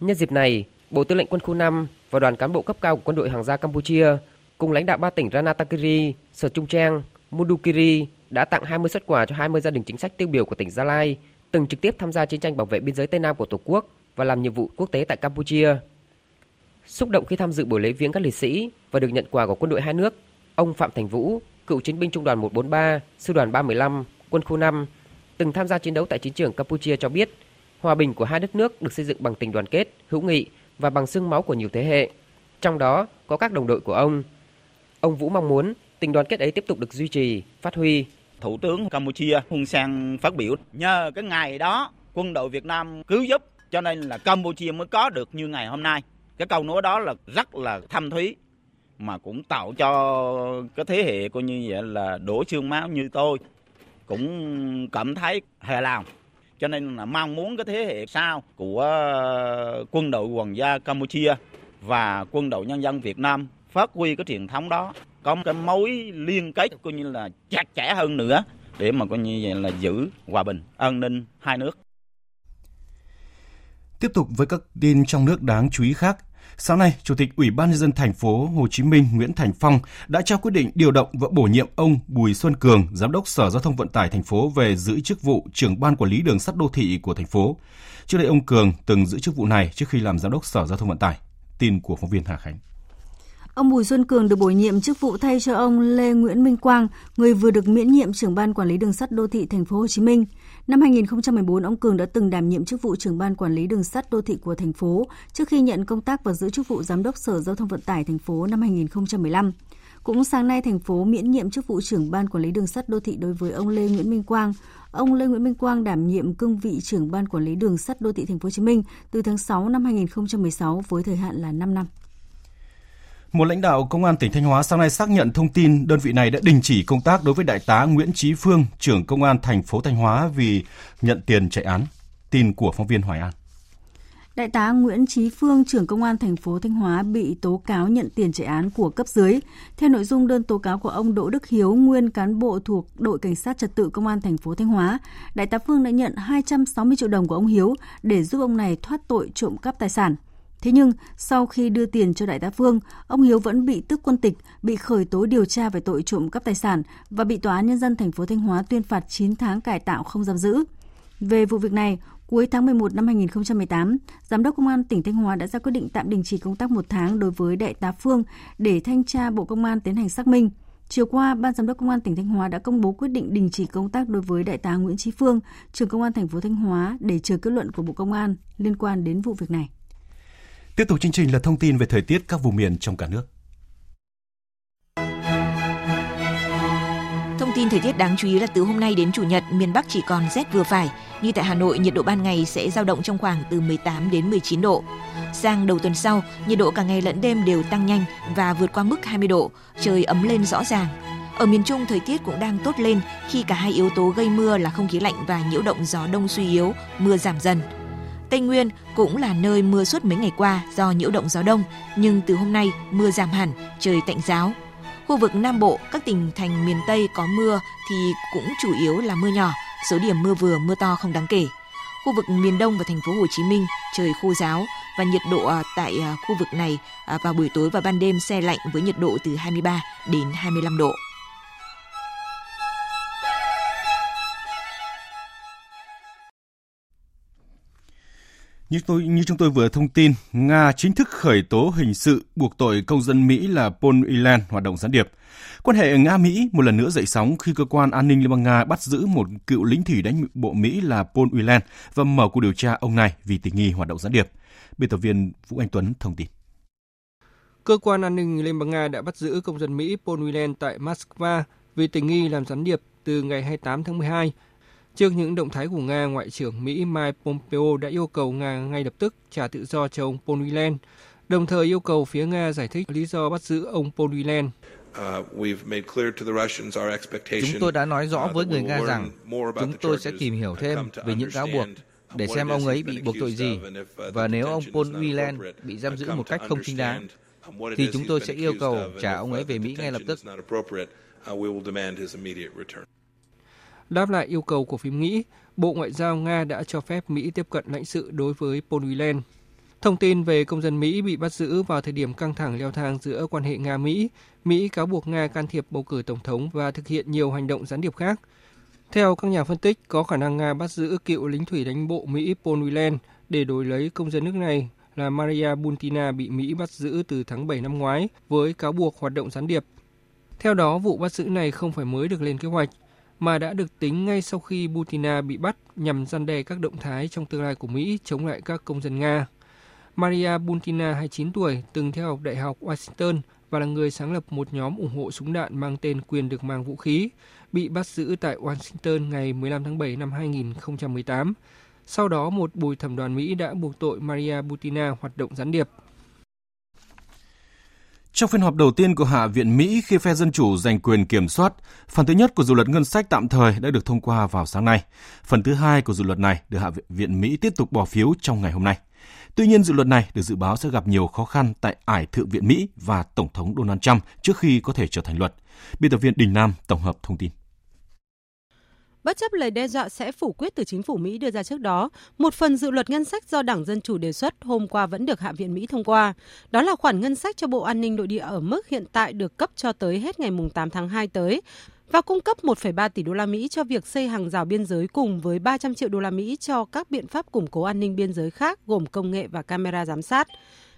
[SPEAKER 27] Nhân dịp này, Bộ Tư lệnh Quân khu 5 và đoàn cán bộ cấp cao của quân đội hàng gia Campuchia cùng lãnh đạo ba tỉnh Ranatakiri, Sở Trung Trang, Mundukiri đã tặng 20 xuất quà cho 20 gia đình chính sách tiêu biểu của tỉnh Gia Lai, từng trực tiếp tham gia chiến tranh bảo vệ biên giới Tây Nam của Tổ quốc và làm nhiệm vụ quốc tế tại Campuchia. Xúc động khi tham dự buổi lễ viếng các liệt sĩ và được nhận quà của quân đội hai nước, ông Phạm Thành Vũ, cựu chiến binh trung đoàn 143, sư đoàn 315, quân khu 5, từng tham gia chiến đấu tại chiến trường Campuchia cho biết, hòa bình của hai đất nước được xây dựng bằng tình đoàn kết, hữu nghị và bằng xương máu của nhiều thế hệ. Trong đó có các đồng đội của ông. Ông Vũ mong muốn tình đoàn kết ấy tiếp tục được duy trì, phát huy.
[SPEAKER 28] Thủ tướng Campuchia Hun Sen phát biểu, nhờ cái ngày đó, quân đội Việt Nam cứu giúp, cho nên là Campuchia mới có được như ngày hôm nay. Cái câu nói đó là rất là thâm thúy, mà cũng tạo cho cái thế hệ coi như vậy là đổ xương máu như tôi cũng cảm thấy hài lòng cho nên là mong muốn cái thế hệ sau của quân đội hoàng gia Campuchia và quân đội nhân dân Việt Nam phát huy cái truyền thống đó có một cái mối liên kết coi như là chặt chẽ hơn nữa để mà coi như vậy là giữ hòa bình an ninh hai nước
[SPEAKER 1] Tiếp tục với các tin trong nước đáng chú ý khác. Sáng nay, Chủ tịch Ủy ban nhân dân thành phố Hồ Chí Minh Nguyễn Thành Phong đã trao quyết định điều động và bổ nhiệm ông Bùi Xuân Cường, Giám đốc Sở Giao thông Vận tải thành phố về giữ chức vụ trưởng ban quản lý đường sắt đô thị của thành phố. Trước đây ông Cường từng giữ chức vụ này trước khi làm Giám đốc Sở Giao thông Vận tải. Tin của phóng viên Hà Khánh.
[SPEAKER 2] Ông Bùi Xuân Cường được bổ nhiệm chức vụ thay cho ông Lê Nguyễn Minh Quang, người vừa được miễn nhiệm trưởng ban quản lý đường sắt đô thị thành phố Hồ Chí Minh. Năm 2014, ông Cường đã từng đảm nhiệm chức vụ trưởng ban quản lý đường sắt đô thị của thành phố trước khi nhận công tác và giữ chức vụ giám đốc Sở Giao thông Vận tải thành phố năm 2015. Cũng sáng nay, thành phố miễn nhiệm chức vụ trưởng ban quản lý đường sắt đô thị đối với ông Lê Nguyễn Minh Quang. Ông Lê Nguyễn Minh Quang đảm nhiệm cương vị trưởng ban quản lý đường sắt đô thị thành phố Hồ Chí Minh từ tháng 6 năm 2016 với thời hạn là 5 năm.
[SPEAKER 1] Một lãnh đạo công an tỉnh Thanh Hóa sáng nay xác nhận thông tin đơn vị này đã đình chỉ công tác đối với đại tá Nguyễn Chí Phương, trưởng công an thành phố Thanh Hóa vì nhận tiền chạy án. Tin của phóng viên Hoài An.
[SPEAKER 2] Đại tá Nguyễn Chí Phương, trưởng công an thành phố Thanh Hóa bị tố cáo nhận tiền chạy án của cấp dưới. Theo nội dung đơn tố cáo của ông Đỗ Đức Hiếu, nguyên cán bộ thuộc đội cảnh sát trật tự công an thành phố Thanh Hóa, đại tá Phương đã nhận 260 triệu đồng của ông Hiếu để giúp ông này thoát tội trộm cắp tài sản. Thế nhưng, sau khi đưa tiền cho đại tá Phương, ông Hiếu vẫn bị tước quân tịch, bị khởi tố điều tra về tội trộm cắp tài sản và bị Tòa án Nhân dân thành phố Thanh Hóa tuyên phạt 9 tháng cải tạo không giam giữ. Về vụ việc này, cuối tháng 11 năm 2018, Giám đốc Công an tỉnh Thanh Hóa đã ra quyết định tạm đình chỉ công tác một tháng đối với đại tá Phương để thanh tra Bộ Công an tiến hành xác minh. Chiều qua, Ban Giám đốc Công an tỉnh Thanh Hóa đã công bố quyết định đình chỉ công tác đối với đại tá Nguyễn Chí Phương, trưởng công an thành phố Thanh Hóa để chờ kết luận của Bộ Công an liên quan đến vụ việc này.
[SPEAKER 1] Tiếp tục chương trình là thông tin về thời tiết các vùng miền trong cả nước.
[SPEAKER 15] Thông tin thời tiết đáng chú ý là từ hôm nay đến Chủ nhật, miền Bắc chỉ còn rét vừa phải. Như tại Hà Nội, nhiệt độ ban ngày sẽ dao động trong khoảng từ 18 đến 19 độ. Sang đầu tuần sau, nhiệt độ cả ngày lẫn đêm đều tăng nhanh và vượt qua mức 20 độ, trời ấm lên rõ ràng. Ở miền Trung, thời tiết cũng đang tốt lên khi cả hai yếu tố gây mưa là không khí lạnh và nhiễu động gió đông suy yếu, mưa giảm dần. Tây Nguyên cũng là nơi mưa suốt mấy ngày qua do nhiễu động gió đông, nhưng từ hôm nay mưa giảm hẳn, trời tạnh giáo. Khu vực Nam Bộ, các tỉnh thành miền Tây có mưa thì cũng chủ yếu là mưa nhỏ, số điểm mưa vừa mưa to không đáng kể. Khu vực miền Đông và thành phố Hồ Chí Minh trời khô giáo và nhiệt độ à, tại à, khu vực này à, vào buổi tối và ban đêm xe lạnh với nhiệt độ từ 23 đến 25 độ.
[SPEAKER 1] Như tôi như chúng tôi vừa thông tin, Nga chính thức khởi tố hình sự buộc tội công dân Mỹ là Paul Whelan hoạt động gián điệp. Quan hệ Nga-Mỹ một lần nữa dậy sóng khi cơ quan an ninh Liên bang Nga bắt giữ một cựu lính thủy đánh bộ Mỹ là Paul Whelan và mở cuộc điều tra ông này vì tình nghi hoạt động gián điệp. Biên tập viên Vũ Anh Tuấn thông tin.
[SPEAKER 29] Cơ quan an ninh Liên bang Nga đã bắt giữ công dân Mỹ Paul Whelan tại Moscow vì tình nghi làm gián điệp từ ngày 28 tháng 12 Trước những động thái của Nga, Ngoại trưởng Mỹ Mike Pompeo đã yêu cầu Nga ngay lập tức trả tự do cho ông Paul Whelan, đồng thời yêu cầu phía Nga giải thích lý do bắt giữ ông Paul Whelan.
[SPEAKER 30] Chúng tôi đã nói rõ với người Nga rằng chúng tôi sẽ tìm hiểu thêm về những cáo buộc để xem ông ấy bị buộc tội gì và nếu ông Paul Whelan bị giam giữ một cách không chính đáng thì chúng tôi sẽ yêu cầu trả ông ấy về Mỹ ngay lập tức.
[SPEAKER 29] Đáp lại yêu cầu của phía Mỹ, Bộ Ngoại giao Nga đã cho phép Mỹ tiếp cận lãnh sự đối với Paul Thông tin về công dân Mỹ bị bắt giữ vào thời điểm căng thẳng leo thang giữa quan hệ Nga-Mỹ, Mỹ cáo buộc Nga can thiệp bầu cử tổng thống và thực hiện nhiều hành động gián điệp khác. Theo các nhà phân tích, có khả năng Nga bắt giữ cựu lính thủy đánh bộ Mỹ Paul Whelan để đổi lấy công dân nước này là Maria buntina bị Mỹ bắt giữ từ tháng 7 năm ngoái với cáo buộc hoạt động gián điệp. Theo đó, vụ bắt giữ này không phải mới được lên kế hoạch, mà đã được tính ngay sau khi Butina bị bắt nhằm gian đe các động thái trong tương lai của Mỹ chống lại các công dân Nga. Maria Butina, 29 tuổi, từng theo học Đại học Washington và là người sáng lập một nhóm ủng hộ súng đạn mang tên Quyền được mang vũ khí, bị bắt giữ tại Washington ngày 15 tháng 7 năm 2018. Sau đó, một bồi thẩm đoàn Mỹ đã buộc tội Maria Butina hoạt động gián điệp.
[SPEAKER 1] Trong phiên họp đầu tiên của Hạ viện Mỹ khi phe Dân Chủ giành quyền kiểm soát, phần thứ nhất của dự luật ngân sách tạm thời đã được thông qua vào sáng nay. Phần thứ hai của dự luật này được Hạ viện Mỹ tiếp tục bỏ phiếu trong ngày hôm nay. Tuy nhiên, dự luật này được dự báo sẽ gặp nhiều khó khăn tại ải Thượng viện Mỹ và Tổng thống Donald Trump trước khi có thể trở thành luật. Biên tập viên Đình Nam tổng hợp thông tin.
[SPEAKER 21] Bất chấp lời đe dọa sẽ phủ quyết từ chính phủ Mỹ đưa ra trước đó, một phần dự luật ngân sách do Đảng Dân Chủ đề xuất hôm qua vẫn được Hạ viện Mỹ thông qua. Đó là khoản ngân sách cho Bộ An ninh Nội địa ở mức hiện tại được cấp cho tới hết ngày 8 tháng 2 tới và cung cấp 1,3 tỷ đô la Mỹ cho việc xây hàng rào biên giới cùng với 300 triệu đô la Mỹ cho các biện pháp củng cố an ninh biên giới khác gồm công nghệ và camera giám sát.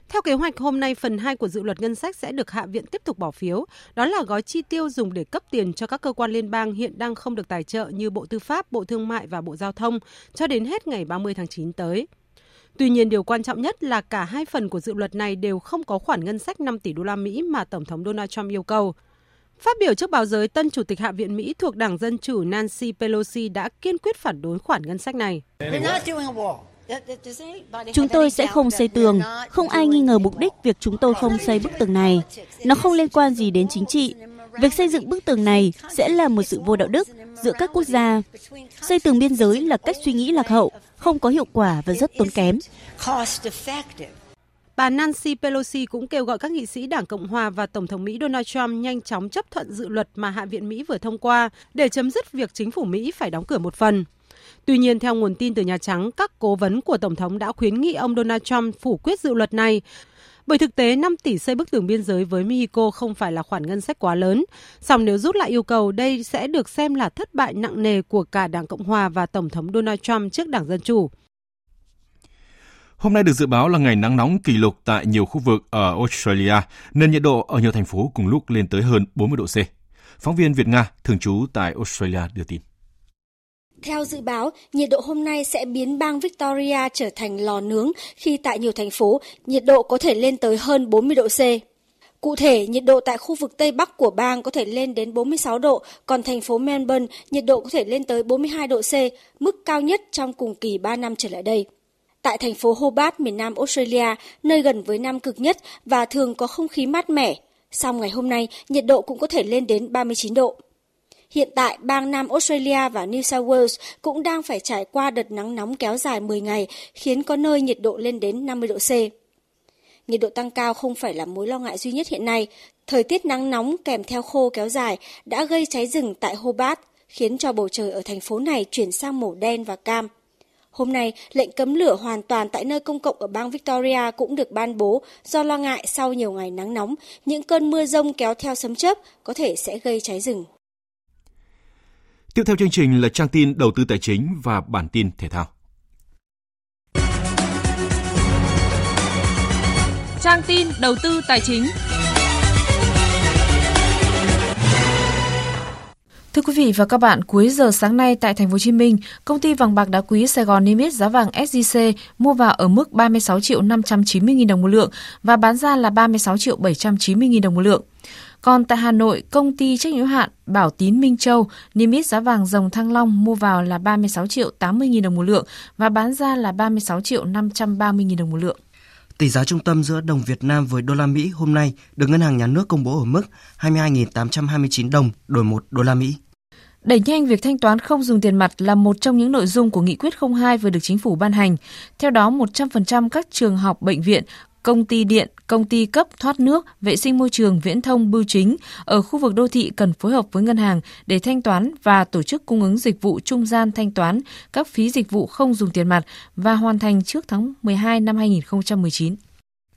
[SPEAKER 21] Theo kế hoạch, hôm nay phần 2 của dự luật ngân sách sẽ được Hạ viện tiếp tục bỏ phiếu. Đó là gói chi tiêu dùng để cấp tiền cho các cơ quan liên bang hiện đang không được tài trợ như Bộ Tư pháp, Bộ Thương mại và Bộ Giao thông cho đến hết ngày 30 tháng 9 tới. Tuy nhiên, điều quan trọng nhất là cả hai phần của dự luật này đều không có khoản ngân sách 5 tỷ đô la Mỹ mà Tổng thống Donald Trump yêu cầu. Phát biểu trước báo giới, tân chủ tịch Hạ viện Mỹ thuộc Đảng Dân Chủ Nancy Pelosi đã kiên quyết phản đối khoản ngân sách này.
[SPEAKER 31] Chúng tôi sẽ không xây tường, không ai nghi ngờ mục đích việc chúng tôi không xây bức tường này. Nó không liên quan gì đến chính trị. Việc xây dựng bức tường này sẽ là một sự vô đạo đức giữa các quốc gia. Xây tường biên giới là cách suy nghĩ lạc hậu, không có hiệu quả và rất tốn kém.
[SPEAKER 21] Bà Nancy Pelosi cũng kêu gọi các nghị sĩ Đảng Cộng hòa và Tổng thống Mỹ Donald Trump nhanh chóng chấp thuận dự luật mà Hạ viện Mỹ vừa thông qua để chấm dứt việc chính phủ Mỹ phải đóng cửa một phần. Tuy nhiên, theo nguồn tin từ Nhà Trắng, các cố vấn của Tổng thống đã khuyến nghị ông Donald Trump phủ quyết dự luật này bởi thực tế 5 tỷ xây bức tường biên giới với Mexico không phải là khoản ngân sách quá lớn. Song nếu rút lại yêu cầu, đây sẽ được xem là thất bại nặng nề của cả Đảng Cộng Hòa và Tổng thống Donald Trump trước Đảng Dân Chủ.
[SPEAKER 1] Hôm nay được dự báo là ngày nắng nóng kỷ lục tại nhiều khu vực ở Australia, nên nhiệt độ ở nhiều thành phố cùng lúc lên tới hơn 40 độ C. Phóng viên Việt Nga thường trú tại Australia đưa tin.
[SPEAKER 32] Theo dự báo, nhiệt độ hôm nay sẽ biến bang Victoria trở thành lò nướng khi tại nhiều thành phố nhiệt độ có thể lên tới hơn 40 độ C. Cụ thể, nhiệt độ tại khu vực Tây Bắc của bang có thể lên đến 46 độ, còn thành phố Melbourne nhiệt độ có thể lên tới 42 độ C, mức cao nhất trong cùng kỳ 3 năm trở lại đây. Tại thành phố Hobart, miền Nam Australia, nơi gần với Nam cực nhất và thường có không khí mát mẻ, song ngày hôm nay nhiệt độ cũng có thể lên đến 39 độ. Hiện tại, bang Nam Australia và New South Wales cũng đang phải trải qua đợt nắng nóng kéo dài 10 ngày, khiến có nơi nhiệt độ lên đến 50 độ C. Nhiệt độ tăng cao không phải là mối lo ngại duy nhất hiện nay. Thời tiết nắng nóng kèm theo khô kéo dài đã gây cháy rừng tại Hobart, khiến cho bầu trời ở thành phố này chuyển sang màu đen và cam. Hôm nay, lệnh cấm lửa hoàn toàn tại nơi công cộng ở bang Victoria cũng được ban bố do lo ngại sau nhiều ngày nắng nóng, những cơn mưa rông kéo theo sấm chớp có thể sẽ gây cháy rừng.
[SPEAKER 1] Tiếp theo chương trình là trang tin đầu tư tài chính và bản tin thể thao.
[SPEAKER 33] Trang tin đầu tư tài chính.
[SPEAKER 34] Thưa quý vị và các bạn, cuối giờ sáng nay tại thành phố Hồ Chí Minh, công ty vàng bạc đá quý Sài Gòn niêm yết giá vàng SJC mua vào ở mức 36 triệu 590 000 đồng một lượng và bán ra là 36 triệu 790 000 đồng một lượng. Còn tại Hà Nội, công ty trách nhiệm hạn Bảo Tín Minh Châu niêm yết giá vàng dòng Thăng Long mua vào là 36 triệu 80 000 đồng một lượng và bán ra là 36 triệu 530 000 đồng một lượng.
[SPEAKER 35] Tỷ giá trung tâm giữa đồng Việt Nam với đô la Mỹ hôm nay được Ngân hàng Nhà nước công bố ở mức 22.829 đồng đổi 1 đô la Mỹ.
[SPEAKER 34] Đẩy nhanh việc thanh toán không dùng tiền mặt là một trong những nội dung của Nghị quyết 02 vừa được chính phủ ban hành. Theo đó, 100% các trường học, bệnh viện, công ty điện, công ty cấp thoát nước, vệ sinh môi trường, viễn thông, bưu chính ở khu vực đô thị cần phối hợp với ngân hàng để thanh toán và tổ chức cung ứng dịch vụ trung gian thanh toán các phí dịch vụ không dùng tiền mặt và hoàn thành trước tháng 12 năm 2019.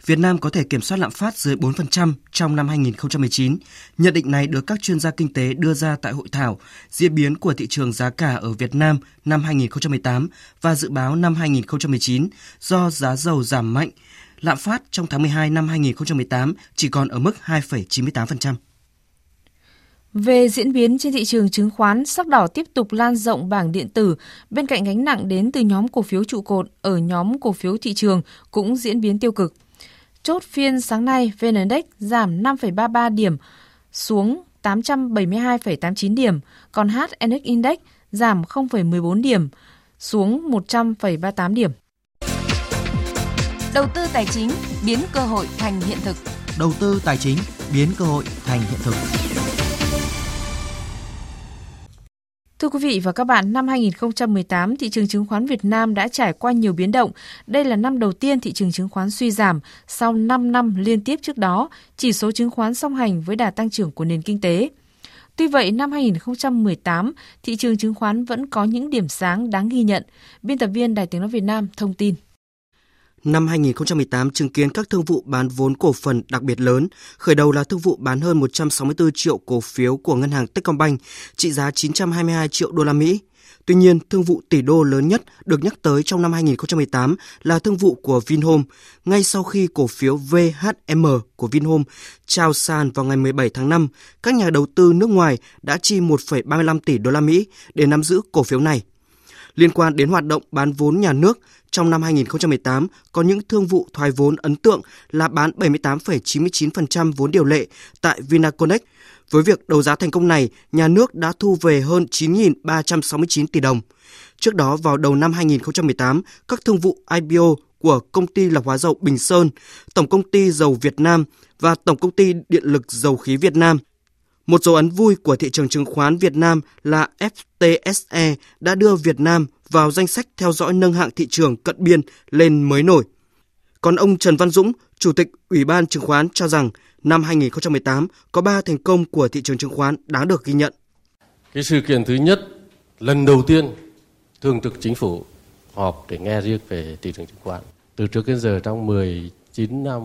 [SPEAKER 35] Việt Nam có thể kiểm soát lạm phát dưới 4% trong năm 2019. Nhận định này được các chuyên gia kinh tế đưa ra tại hội thảo diễn biến của thị trường giá cả ở Việt Nam năm 2018 và dự báo năm 2019 do giá dầu giảm mạnh, lạm phát trong tháng 12 năm 2018 chỉ còn ở mức 2,98%.
[SPEAKER 34] Về diễn biến trên thị trường chứng khoán, sắc đỏ tiếp tục lan rộng bảng điện tử, bên cạnh gánh nặng đến từ nhóm cổ phiếu trụ cột ở nhóm cổ phiếu thị trường cũng diễn biến tiêu cực. Chốt phiên sáng nay, VN Index giảm 5,33 điểm xuống 872,89 điểm, còn HNX Index giảm 0,14 điểm xuống 100,38 điểm.
[SPEAKER 33] Đầu tư tài chính biến cơ hội thành hiện thực.
[SPEAKER 21] đầu tư tài chính biến cơ hội thành hiện thực.
[SPEAKER 34] Thưa quý vị và các bạn, năm 2018, thị trường chứng khoán Việt Nam đã trải qua nhiều biến động. Đây là năm đầu tiên thị trường chứng khoán suy giảm sau 5 năm liên tiếp trước đó, chỉ số chứng khoán song hành với đà tăng trưởng của nền kinh tế. Tuy vậy, năm 2018, thị trường chứng khoán vẫn có những điểm sáng đáng ghi nhận. Biên tập viên Đài Tiếng Nói Việt Nam thông tin.
[SPEAKER 21] Năm 2018 chứng kiến các thương vụ bán vốn cổ phần đặc biệt lớn, khởi đầu là thương vụ bán hơn 164 triệu cổ phiếu của ngân hàng Techcombank trị giá 922 triệu đô la Mỹ. Tuy nhiên, thương vụ tỷ đô lớn nhất được nhắc tới trong năm 2018 là thương vụ của Vinhome, ngay sau khi cổ phiếu VHM của Vinhome trao sàn vào ngày 17 tháng 5, các nhà đầu tư nước ngoài đã chi 1,35 tỷ đô la Mỹ để nắm giữ cổ phiếu này. Liên quan đến hoạt động bán vốn nhà nước, trong năm 2018 có những thương vụ thoái vốn ấn tượng là bán 78,99% vốn điều lệ tại Vinaconex. Với việc đấu giá thành công này, nhà nước đã thu về hơn 9.369 tỷ đồng. Trước đó vào đầu năm 2018, các thương vụ IPO của công ty lọc hóa dầu Bình Sơn, Tổng công ty dầu Việt Nam và Tổng công ty điện lực dầu khí Việt Nam một dấu ấn vui của thị trường chứng khoán Việt Nam là FTSE đã đưa Việt Nam vào danh sách theo dõi nâng hạng thị trường cận biên lên mới nổi. Còn ông Trần Văn Dũng, Chủ tịch Ủy ban Chứng khoán cho rằng năm 2018 có 3 thành công của thị trường chứng khoán đáng được ghi nhận.
[SPEAKER 36] Cái sự kiện thứ nhất, lần đầu tiên Thường trực Chính phủ họp để nghe riêng về thị trường chứng khoán. Từ trước đến giờ trong 19 năm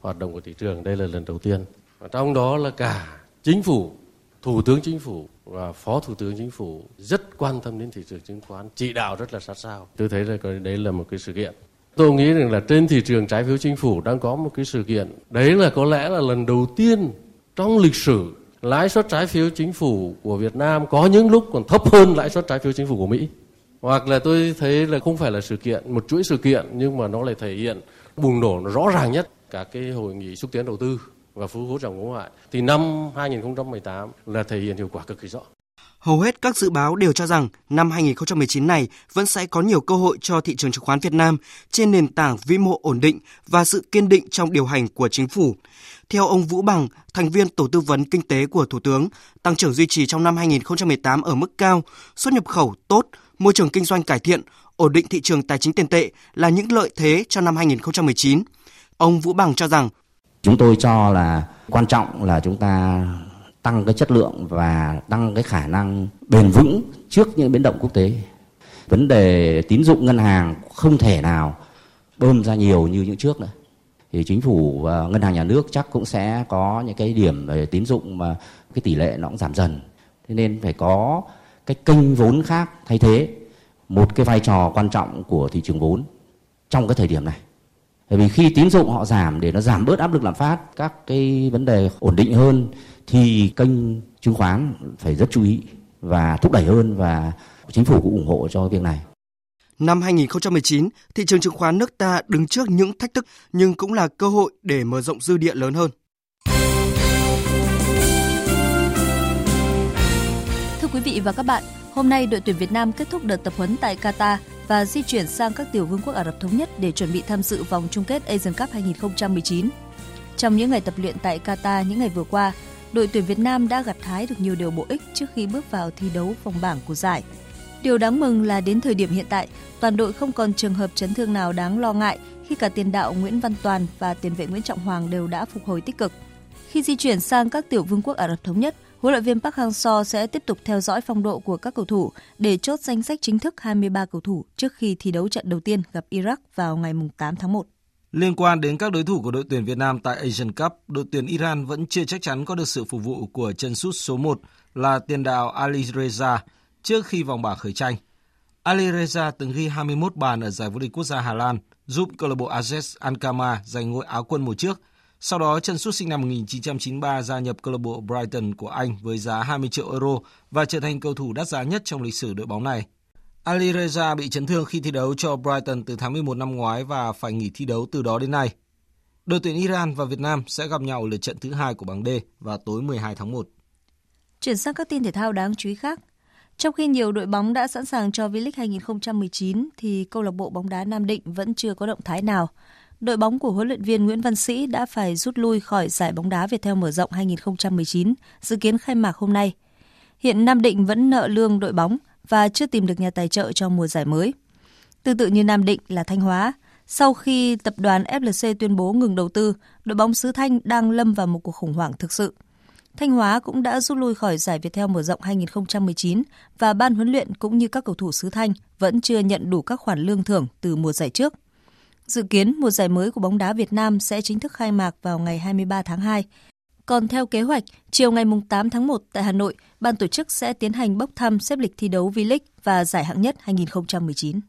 [SPEAKER 36] hoạt động của thị trường, đây là lần đầu tiên. Và trong đó là cả chính phủ, thủ tướng chính phủ và phó thủ tướng chính phủ rất quan tâm đến thị trường chứng khoán, chỉ đạo rất là sát sao. Tôi thấy là đấy là một cái sự kiện. Tôi nghĩ rằng là trên thị trường trái phiếu chính phủ đang có một cái sự kiện. Đấy là có lẽ là lần đầu tiên trong lịch sử lãi suất trái phiếu chính phủ của Việt Nam có những lúc còn thấp hơn lãi suất trái phiếu chính phủ của Mỹ. Hoặc là tôi thấy là không phải là sự kiện, một chuỗi sự kiện nhưng mà nó lại thể hiện bùng nổ nó rõ ràng nhất cả cái hội nghị xúc tiến đầu tư và phú hút dòng ngũ ngoại thì năm 2018 là thể hiện hiệu quả cực kỳ rõ.
[SPEAKER 21] Hầu hết các dự báo đều cho rằng năm 2019 này vẫn sẽ có nhiều cơ hội cho thị trường chứng khoán Việt Nam trên nền tảng vĩ mô ổn định và sự kiên định trong điều hành của chính phủ. Theo ông Vũ Bằng, thành viên tổ tư vấn kinh tế của Thủ tướng, tăng trưởng duy trì trong năm 2018 ở mức cao, xuất nhập khẩu tốt, môi trường kinh doanh cải thiện, ổn định thị trường tài chính tiền tệ là những lợi thế cho năm 2019. Ông Vũ Bằng cho rằng
[SPEAKER 37] Chúng tôi cho là quan trọng là chúng ta tăng cái chất lượng và tăng cái khả năng bền vững trước những biến động quốc tế. Vấn đề tín dụng ngân hàng không thể nào bơm ra nhiều như những trước nữa. Thì chính phủ và ngân hàng nhà nước chắc cũng sẽ có những cái điểm về tín dụng mà cái tỷ lệ nó cũng giảm dần. Thế nên phải có cái kênh vốn khác thay thế, một cái vai trò quan trọng của thị trường vốn trong cái thời điểm này. Bởi vì khi tín dụng họ giảm để nó giảm bớt áp lực lạm phát, các cái vấn đề ổn định hơn thì kênh chứng khoán phải rất chú ý và thúc đẩy hơn và chính phủ cũng ủng hộ cho việc này.
[SPEAKER 21] Năm 2019, thị trường chứng khoán nước ta đứng trước những thách thức nhưng cũng là cơ hội để mở rộng dư địa lớn hơn.
[SPEAKER 38] Thưa quý vị và các bạn, hôm nay đội tuyển Việt Nam kết thúc đợt tập huấn tại Qatar và di chuyển sang các tiểu vương quốc Ả Rập Thống Nhất để chuẩn bị tham dự vòng chung kết Asian Cup 2019. Trong những ngày tập luyện tại Qatar những ngày vừa qua, đội tuyển Việt Nam đã gặt hái được nhiều điều bổ ích trước khi bước vào thi đấu vòng bảng của giải. Điều đáng mừng là đến thời điểm hiện tại, toàn đội không còn trường hợp chấn thương nào đáng lo ngại khi cả tiền đạo Nguyễn Văn Toàn và tiền vệ Nguyễn Trọng Hoàng đều đã phục hồi tích cực. Khi di chuyển sang các tiểu vương quốc Ả Rập Thống Nhất, Huấn luyện viên Park Hang-seo sẽ tiếp tục theo dõi phong độ của các cầu thủ để chốt danh sách chính thức 23 cầu thủ trước khi thi đấu trận đầu tiên gặp Iraq vào ngày 8 tháng 1.
[SPEAKER 39] Liên quan đến các đối thủ của đội tuyển Việt Nam tại Asian Cup, đội tuyển Iran vẫn chưa chắc chắn có được sự phục vụ của chân sút số 1 là tiền đạo Ali Reza trước khi vòng bảng khởi tranh. Ali Reza từng ghi 21 bàn ở giải vô địch quốc gia Hà Lan, giúp câu lạc bộ AZ Ankama giành ngôi áo quân mùa trước – sau đó, chân sút sinh năm 1993 gia nhập câu lạc bộ Brighton của Anh với giá 20 triệu euro và trở thành cầu thủ đắt giá nhất trong lịch sử đội bóng này. Ali Reza bị chấn thương khi thi đấu cho Brighton từ tháng 11 năm ngoái và phải nghỉ thi đấu từ đó đến nay. Đội tuyển Iran và Việt Nam sẽ gặp nhau ở lượt trận thứ hai của bảng D vào tối 12 tháng 1.
[SPEAKER 38] Chuyển sang các tin thể thao đáng chú ý khác. Trong khi nhiều đội bóng đã sẵn sàng cho V-League 2019 thì câu lạc bộ bóng đá Nam Định vẫn chưa có động thái nào đội bóng của huấn luyện viên Nguyễn Văn Sĩ đã phải rút lui khỏi giải bóng đá Viettel mở rộng 2019, dự kiến khai mạc hôm nay. Hiện Nam Định vẫn nợ lương đội bóng và chưa tìm được nhà tài trợ cho mùa giải mới. Tương tự như Nam Định là Thanh Hóa, sau khi tập đoàn FLC tuyên bố ngừng đầu tư, đội bóng xứ Thanh đang lâm vào một cuộc khủng hoảng thực sự. Thanh Hóa cũng đã rút lui khỏi giải Viettel mở rộng 2019 và ban huấn luyện cũng như các cầu thủ xứ Thanh vẫn chưa nhận đủ các khoản lương thưởng từ mùa giải trước. Dự kiến mùa giải mới của bóng đá Việt Nam sẽ chính thức khai mạc vào ngày 23 tháng 2. Còn theo kế hoạch, chiều ngày 8 tháng 1 tại Hà Nội, ban tổ chức sẽ tiến hành bốc thăm xếp lịch thi đấu V-League và giải hạng nhất 2019.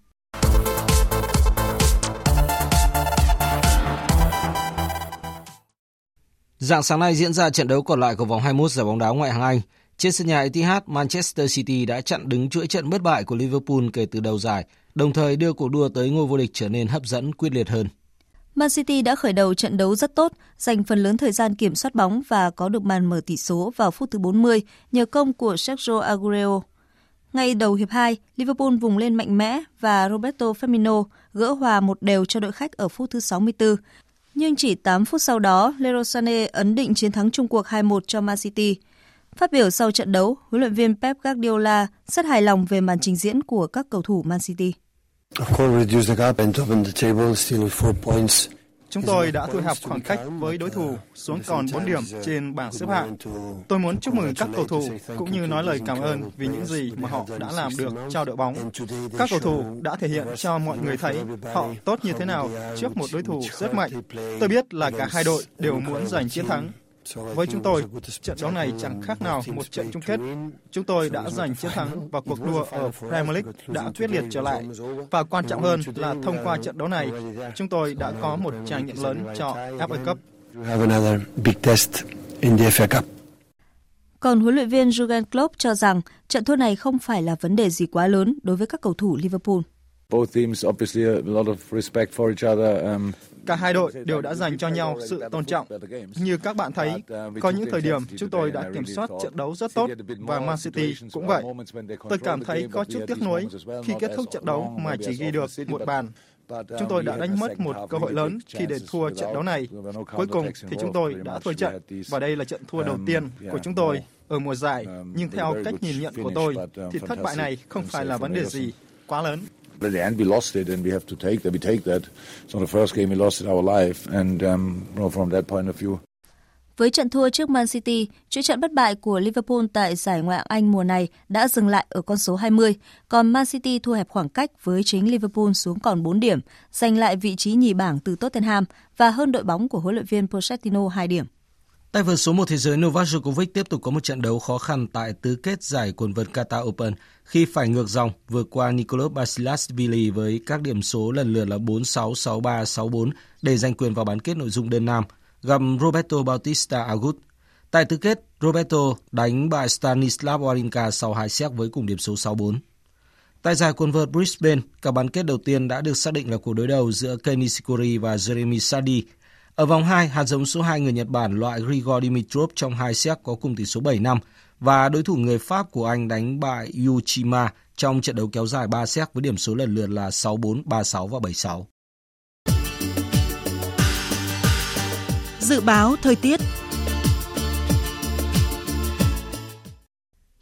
[SPEAKER 39] Dạng sáng nay diễn ra trận đấu còn lại của vòng 21 giải bóng đá ngoại hạng Anh. Trên sân nhà Etihad, Manchester City đã chặn đứng chuỗi trận bất bại của Liverpool kể từ đầu giải, đồng thời đưa cuộc đua tới ngôi vô địch trở nên hấp dẫn quyết liệt hơn.
[SPEAKER 38] Man City đã khởi đầu trận đấu rất tốt, dành phần lớn thời gian kiểm soát bóng và có được màn mở tỷ số vào phút thứ 40 nhờ công của Sergio Aguero. Ngay đầu hiệp 2, Liverpool vùng lên mạnh mẽ và Roberto Firmino gỡ hòa một đều cho đội khách ở phút thứ 64 nhưng chỉ 8 phút sau đó, Leroy Sané ấn định chiến thắng chung cuộc 2-1 cho Man City. Phát biểu sau trận đấu, huấn luyện viên Pep Guardiola rất hài lòng về màn trình diễn của các cầu thủ Man City.
[SPEAKER 31] Chúng tôi đã thu hẹp khoảng cách với đối thủ xuống còn 4 điểm trên bảng xếp hạng. Tôi muốn chúc mừng các cầu thủ cũng như nói lời cảm ơn vì những gì mà họ đã làm được cho đội bóng. Các cầu thủ đã thể hiện cho mọi người thấy họ tốt như thế nào trước một đối thủ rất mạnh. Tôi biết là cả hai đội đều muốn giành chiến thắng với chúng tôi, trận đấu này chẳng khác nào một trận chung kết. Chúng tôi đã giành chiến thắng và cuộc đua ở Premier League đã quyết liệt trở lại. Và quan trọng hơn là thông qua trận đấu này, chúng tôi đã có một trải nghiệm lớn cho FA Cup.
[SPEAKER 38] Còn huấn luyện viên Jurgen Klopp cho rằng trận thua này không phải là vấn đề gì quá lớn đối với các cầu thủ Liverpool. Both teams obviously a lot of respect for each other.
[SPEAKER 31] Um, Cả hai đội đều đã dành cho nhau sự tôn trọng. Như các bạn thấy, có những thời điểm chúng tôi đã kiểm soát trận đấu rất tốt và Man City cũng vậy. Tôi cảm thấy có chút tiếc nuối khi kết thúc trận đấu mà chỉ ghi được một bàn. Chúng tôi đã đánh mất một cơ hội lớn khi để thua trận đấu này. Cuối cùng thì chúng tôi đã thua trận và đây là trận thua đầu tiên của chúng tôi ở mùa giải. Nhưng theo cách nhìn nhận của tôi thì thất bại này không phải là vấn đề gì quá lớn.
[SPEAKER 40] At the end, we lost it, and we have to take that. We take that. So the first game, we lost in our life, and um, you know, from that point of view.
[SPEAKER 38] Với trận thua trước Man City, chuỗi trận bất bại của Liverpool tại giải Ngoại hạng Anh mùa này đã dừng lại ở con số 20, còn Man City thu hẹp khoảng cách với chính Liverpool xuống còn 4 điểm, giành lại vị trí nhì bảng từ Tottenham và hơn đội bóng của huấn luyện viên Pochettino 2 điểm.
[SPEAKER 39] Tay vợt số 1 thế giới Novak Djokovic tiếp tục có một trận đấu khó khăn tại tứ kết giải quần vợt Qatar Open khi phải ngược dòng vượt qua Nicolas Basilashvili với các điểm số lần lượt là 4-6, 6-3, 6-4 để giành quyền vào bán kết nội dung đơn nam gặp Roberto Bautista Agut. Tại tứ kết, Roberto đánh bại Stanislav Wawrinka sau hai set với cùng điểm số 6-4. Tại giải quần vợt Brisbane, cả bán kết đầu tiên đã được xác định là cuộc đối đầu giữa Kenny Sikori và Jeremy Sadi ở vòng 2, hạt giống số 2 người Nhật Bản loại Grigor Dimitrov trong hai set có cùng tỷ số 7-5 và đối thủ người Pháp của anh đánh bại Yuchima trong trận đấu kéo dài 3 set với điểm số lần lượt là 6-4, 3-6 và 7-6.
[SPEAKER 41] Dự báo thời tiết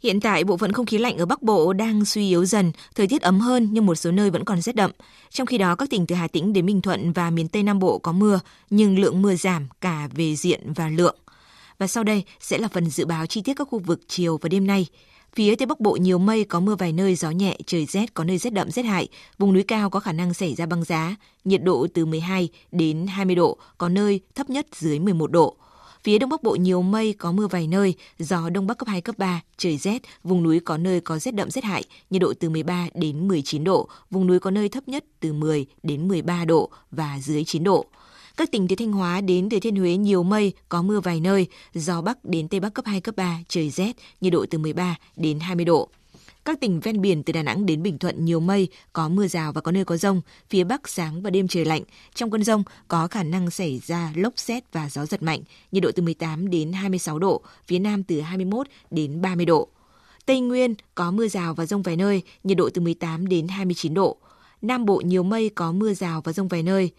[SPEAKER 15] Hiện tại, bộ phận không khí lạnh ở Bắc Bộ đang suy yếu dần, thời tiết ấm hơn nhưng một số nơi vẫn còn rét đậm. Trong khi đó, các tỉnh từ Hà Tĩnh đến Bình Thuận và miền Tây Nam Bộ có mưa, nhưng lượng mưa giảm cả về diện và lượng. Và sau đây sẽ là phần dự báo chi tiết các khu vực chiều và đêm nay. Phía Tây Bắc Bộ nhiều mây, có mưa vài nơi, gió nhẹ, trời rét, có nơi rét đậm, rét hại. Vùng núi cao có khả năng xảy ra băng giá, nhiệt độ từ 12 đến 20 độ, có nơi thấp nhất dưới 11 độ. Phía Đông Bắc Bộ nhiều mây, có mưa vài nơi, gió Đông Bắc cấp 2, cấp 3, trời rét, vùng núi có nơi có rét đậm rét hại, nhiệt độ từ 13 đến 19 độ, vùng núi có nơi thấp nhất từ 10 đến 13 độ và dưới 9 độ. Các tỉnh từ Thanh Hóa đến Thừa Thiên Huế nhiều mây, có mưa vài nơi, gió Bắc đến Tây Bắc cấp 2, cấp 3, trời rét, nhiệt độ từ 13 đến 20 độ. Các tỉnh ven biển từ Đà Nẵng đến Bình Thuận nhiều mây, có mưa rào và có nơi có rông. Phía Bắc sáng và đêm trời lạnh. Trong cơn rông có khả năng xảy ra lốc xét và gió giật mạnh. Nhiệt độ từ 18 đến 26 độ, phía Nam từ 21 đến 30 độ. Tây Nguyên có mưa rào và rông vài nơi, nhiệt độ từ 18 đến 29 độ. Nam Bộ nhiều mây có mưa rào và rông vài nơi.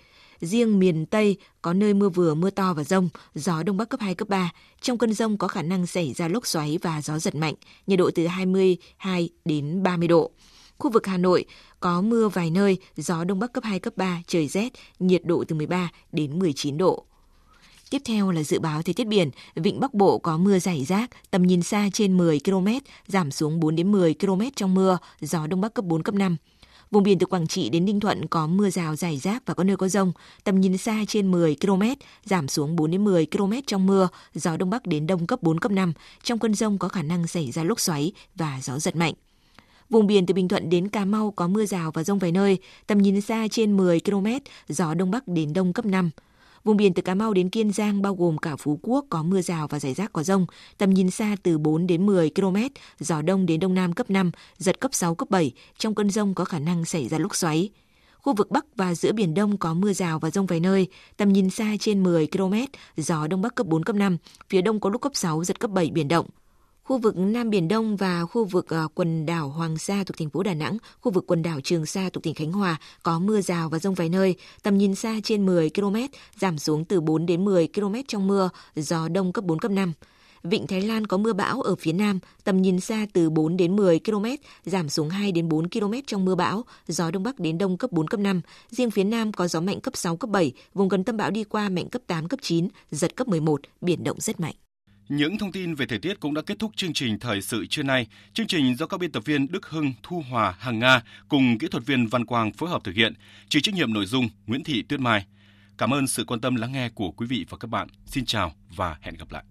[SPEAKER 15] Riêng miền Tây có nơi mưa vừa mưa to và rông, gió đông bắc cấp 2, cấp 3. Trong cơn rông có khả năng xảy ra lốc xoáy và gió giật mạnh, nhiệt độ từ 22 đến 30 độ. Khu vực Hà Nội có mưa vài nơi, gió đông bắc cấp 2, cấp 3, trời rét, nhiệt độ từ 13 đến 19 độ. Tiếp theo là dự báo thời tiết biển, vịnh Bắc Bộ có mưa rải rác, tầm nhìn xa trên 10 km, giảm xuống 4 đến 10 km trong mưa, gió đông bắc cấp 4 cấp 5. Vùng biển từ Quảng Trị đến Ninh Thuận có mưa rào rải rác và có nơi có rông, tầm nhìn xa trên 10 km, giảm xuống 4 đến 10 km trong mưa, gió đông bắc đến đông cấp 4 cấp 5. Trong cơn rông có khả năng xảy ra lốc xoáy và gió giật mạnh. Vùng biển từ Bình Thuận đến Cà Mau có mưa rào và rông vài nơi, tầm nhìn xa trên 10 km, gió đông bắc đến đông cấp 5. Vùng biển từ Cà Mau đến Kiên Giang bao gồm cả Phú Quốc có mưa rào và rải rác có rông, tầm nhìn xa từ 4 đến 10 km, gió đông đến đông nam cấp 5, giật cấp 6 cấp 7, trong cơn rông có khả năng xảy ra lúc xoáy. Khu vực Bắc và giữa Biển Đông có mưa rào và rông vài nơi, tầm nhìn xa trên 10 km, gió Đông Bắc cấp 4, cấp 5, phía Đông có lúc cấp 6, giật cấp 7 biển động. Khu vực Nam Biển Đông và khu vực ờ, quần đảo Hoàng Sa thuộc thành phố Đà Nẵng, khu vực quần đảo Trường Sa thuộc tỉnh Khánh Hòa có mưa rào và rông vài nơi, tầm nhìn xa trên 10 km, giảm xuống từ 4 đến 10 km trong mưa, gió đông cấp 4, cấp 5. Vịnh Thái Lan có mưa bão ở phía Nam, tầm nhìn xa từ 4 đến 10 km, giảm xuống 2 đến 4 km trong mưa bão, gió Đông Bắc đến Đông cấp 4, cấp 5. Riêng phía Nam có gió mạnh cấp 6, cấp 7, vùng gần tâm bão đi qua mạnh cấp 8, cấp 9, giật cấp 11, biển động rất mạnh.
[SPEAKER 1] Những thông tin về thời tiết cũng đã kết thúc chương trình thời sự trưa nay. Chương trình do các biên tập viên Đức Hưng, Thu Hòa, Hằng Nga cùng kỹ thuật viên Văn Quang phối hợp thực hiện, chịu trách nhiệm nội dung Nguyễn Thị Tuyết Mai. Cảm ơn sự quan tâm lắng nghe của quý vị và các bạn. Xin chào và hẹn gặp lại.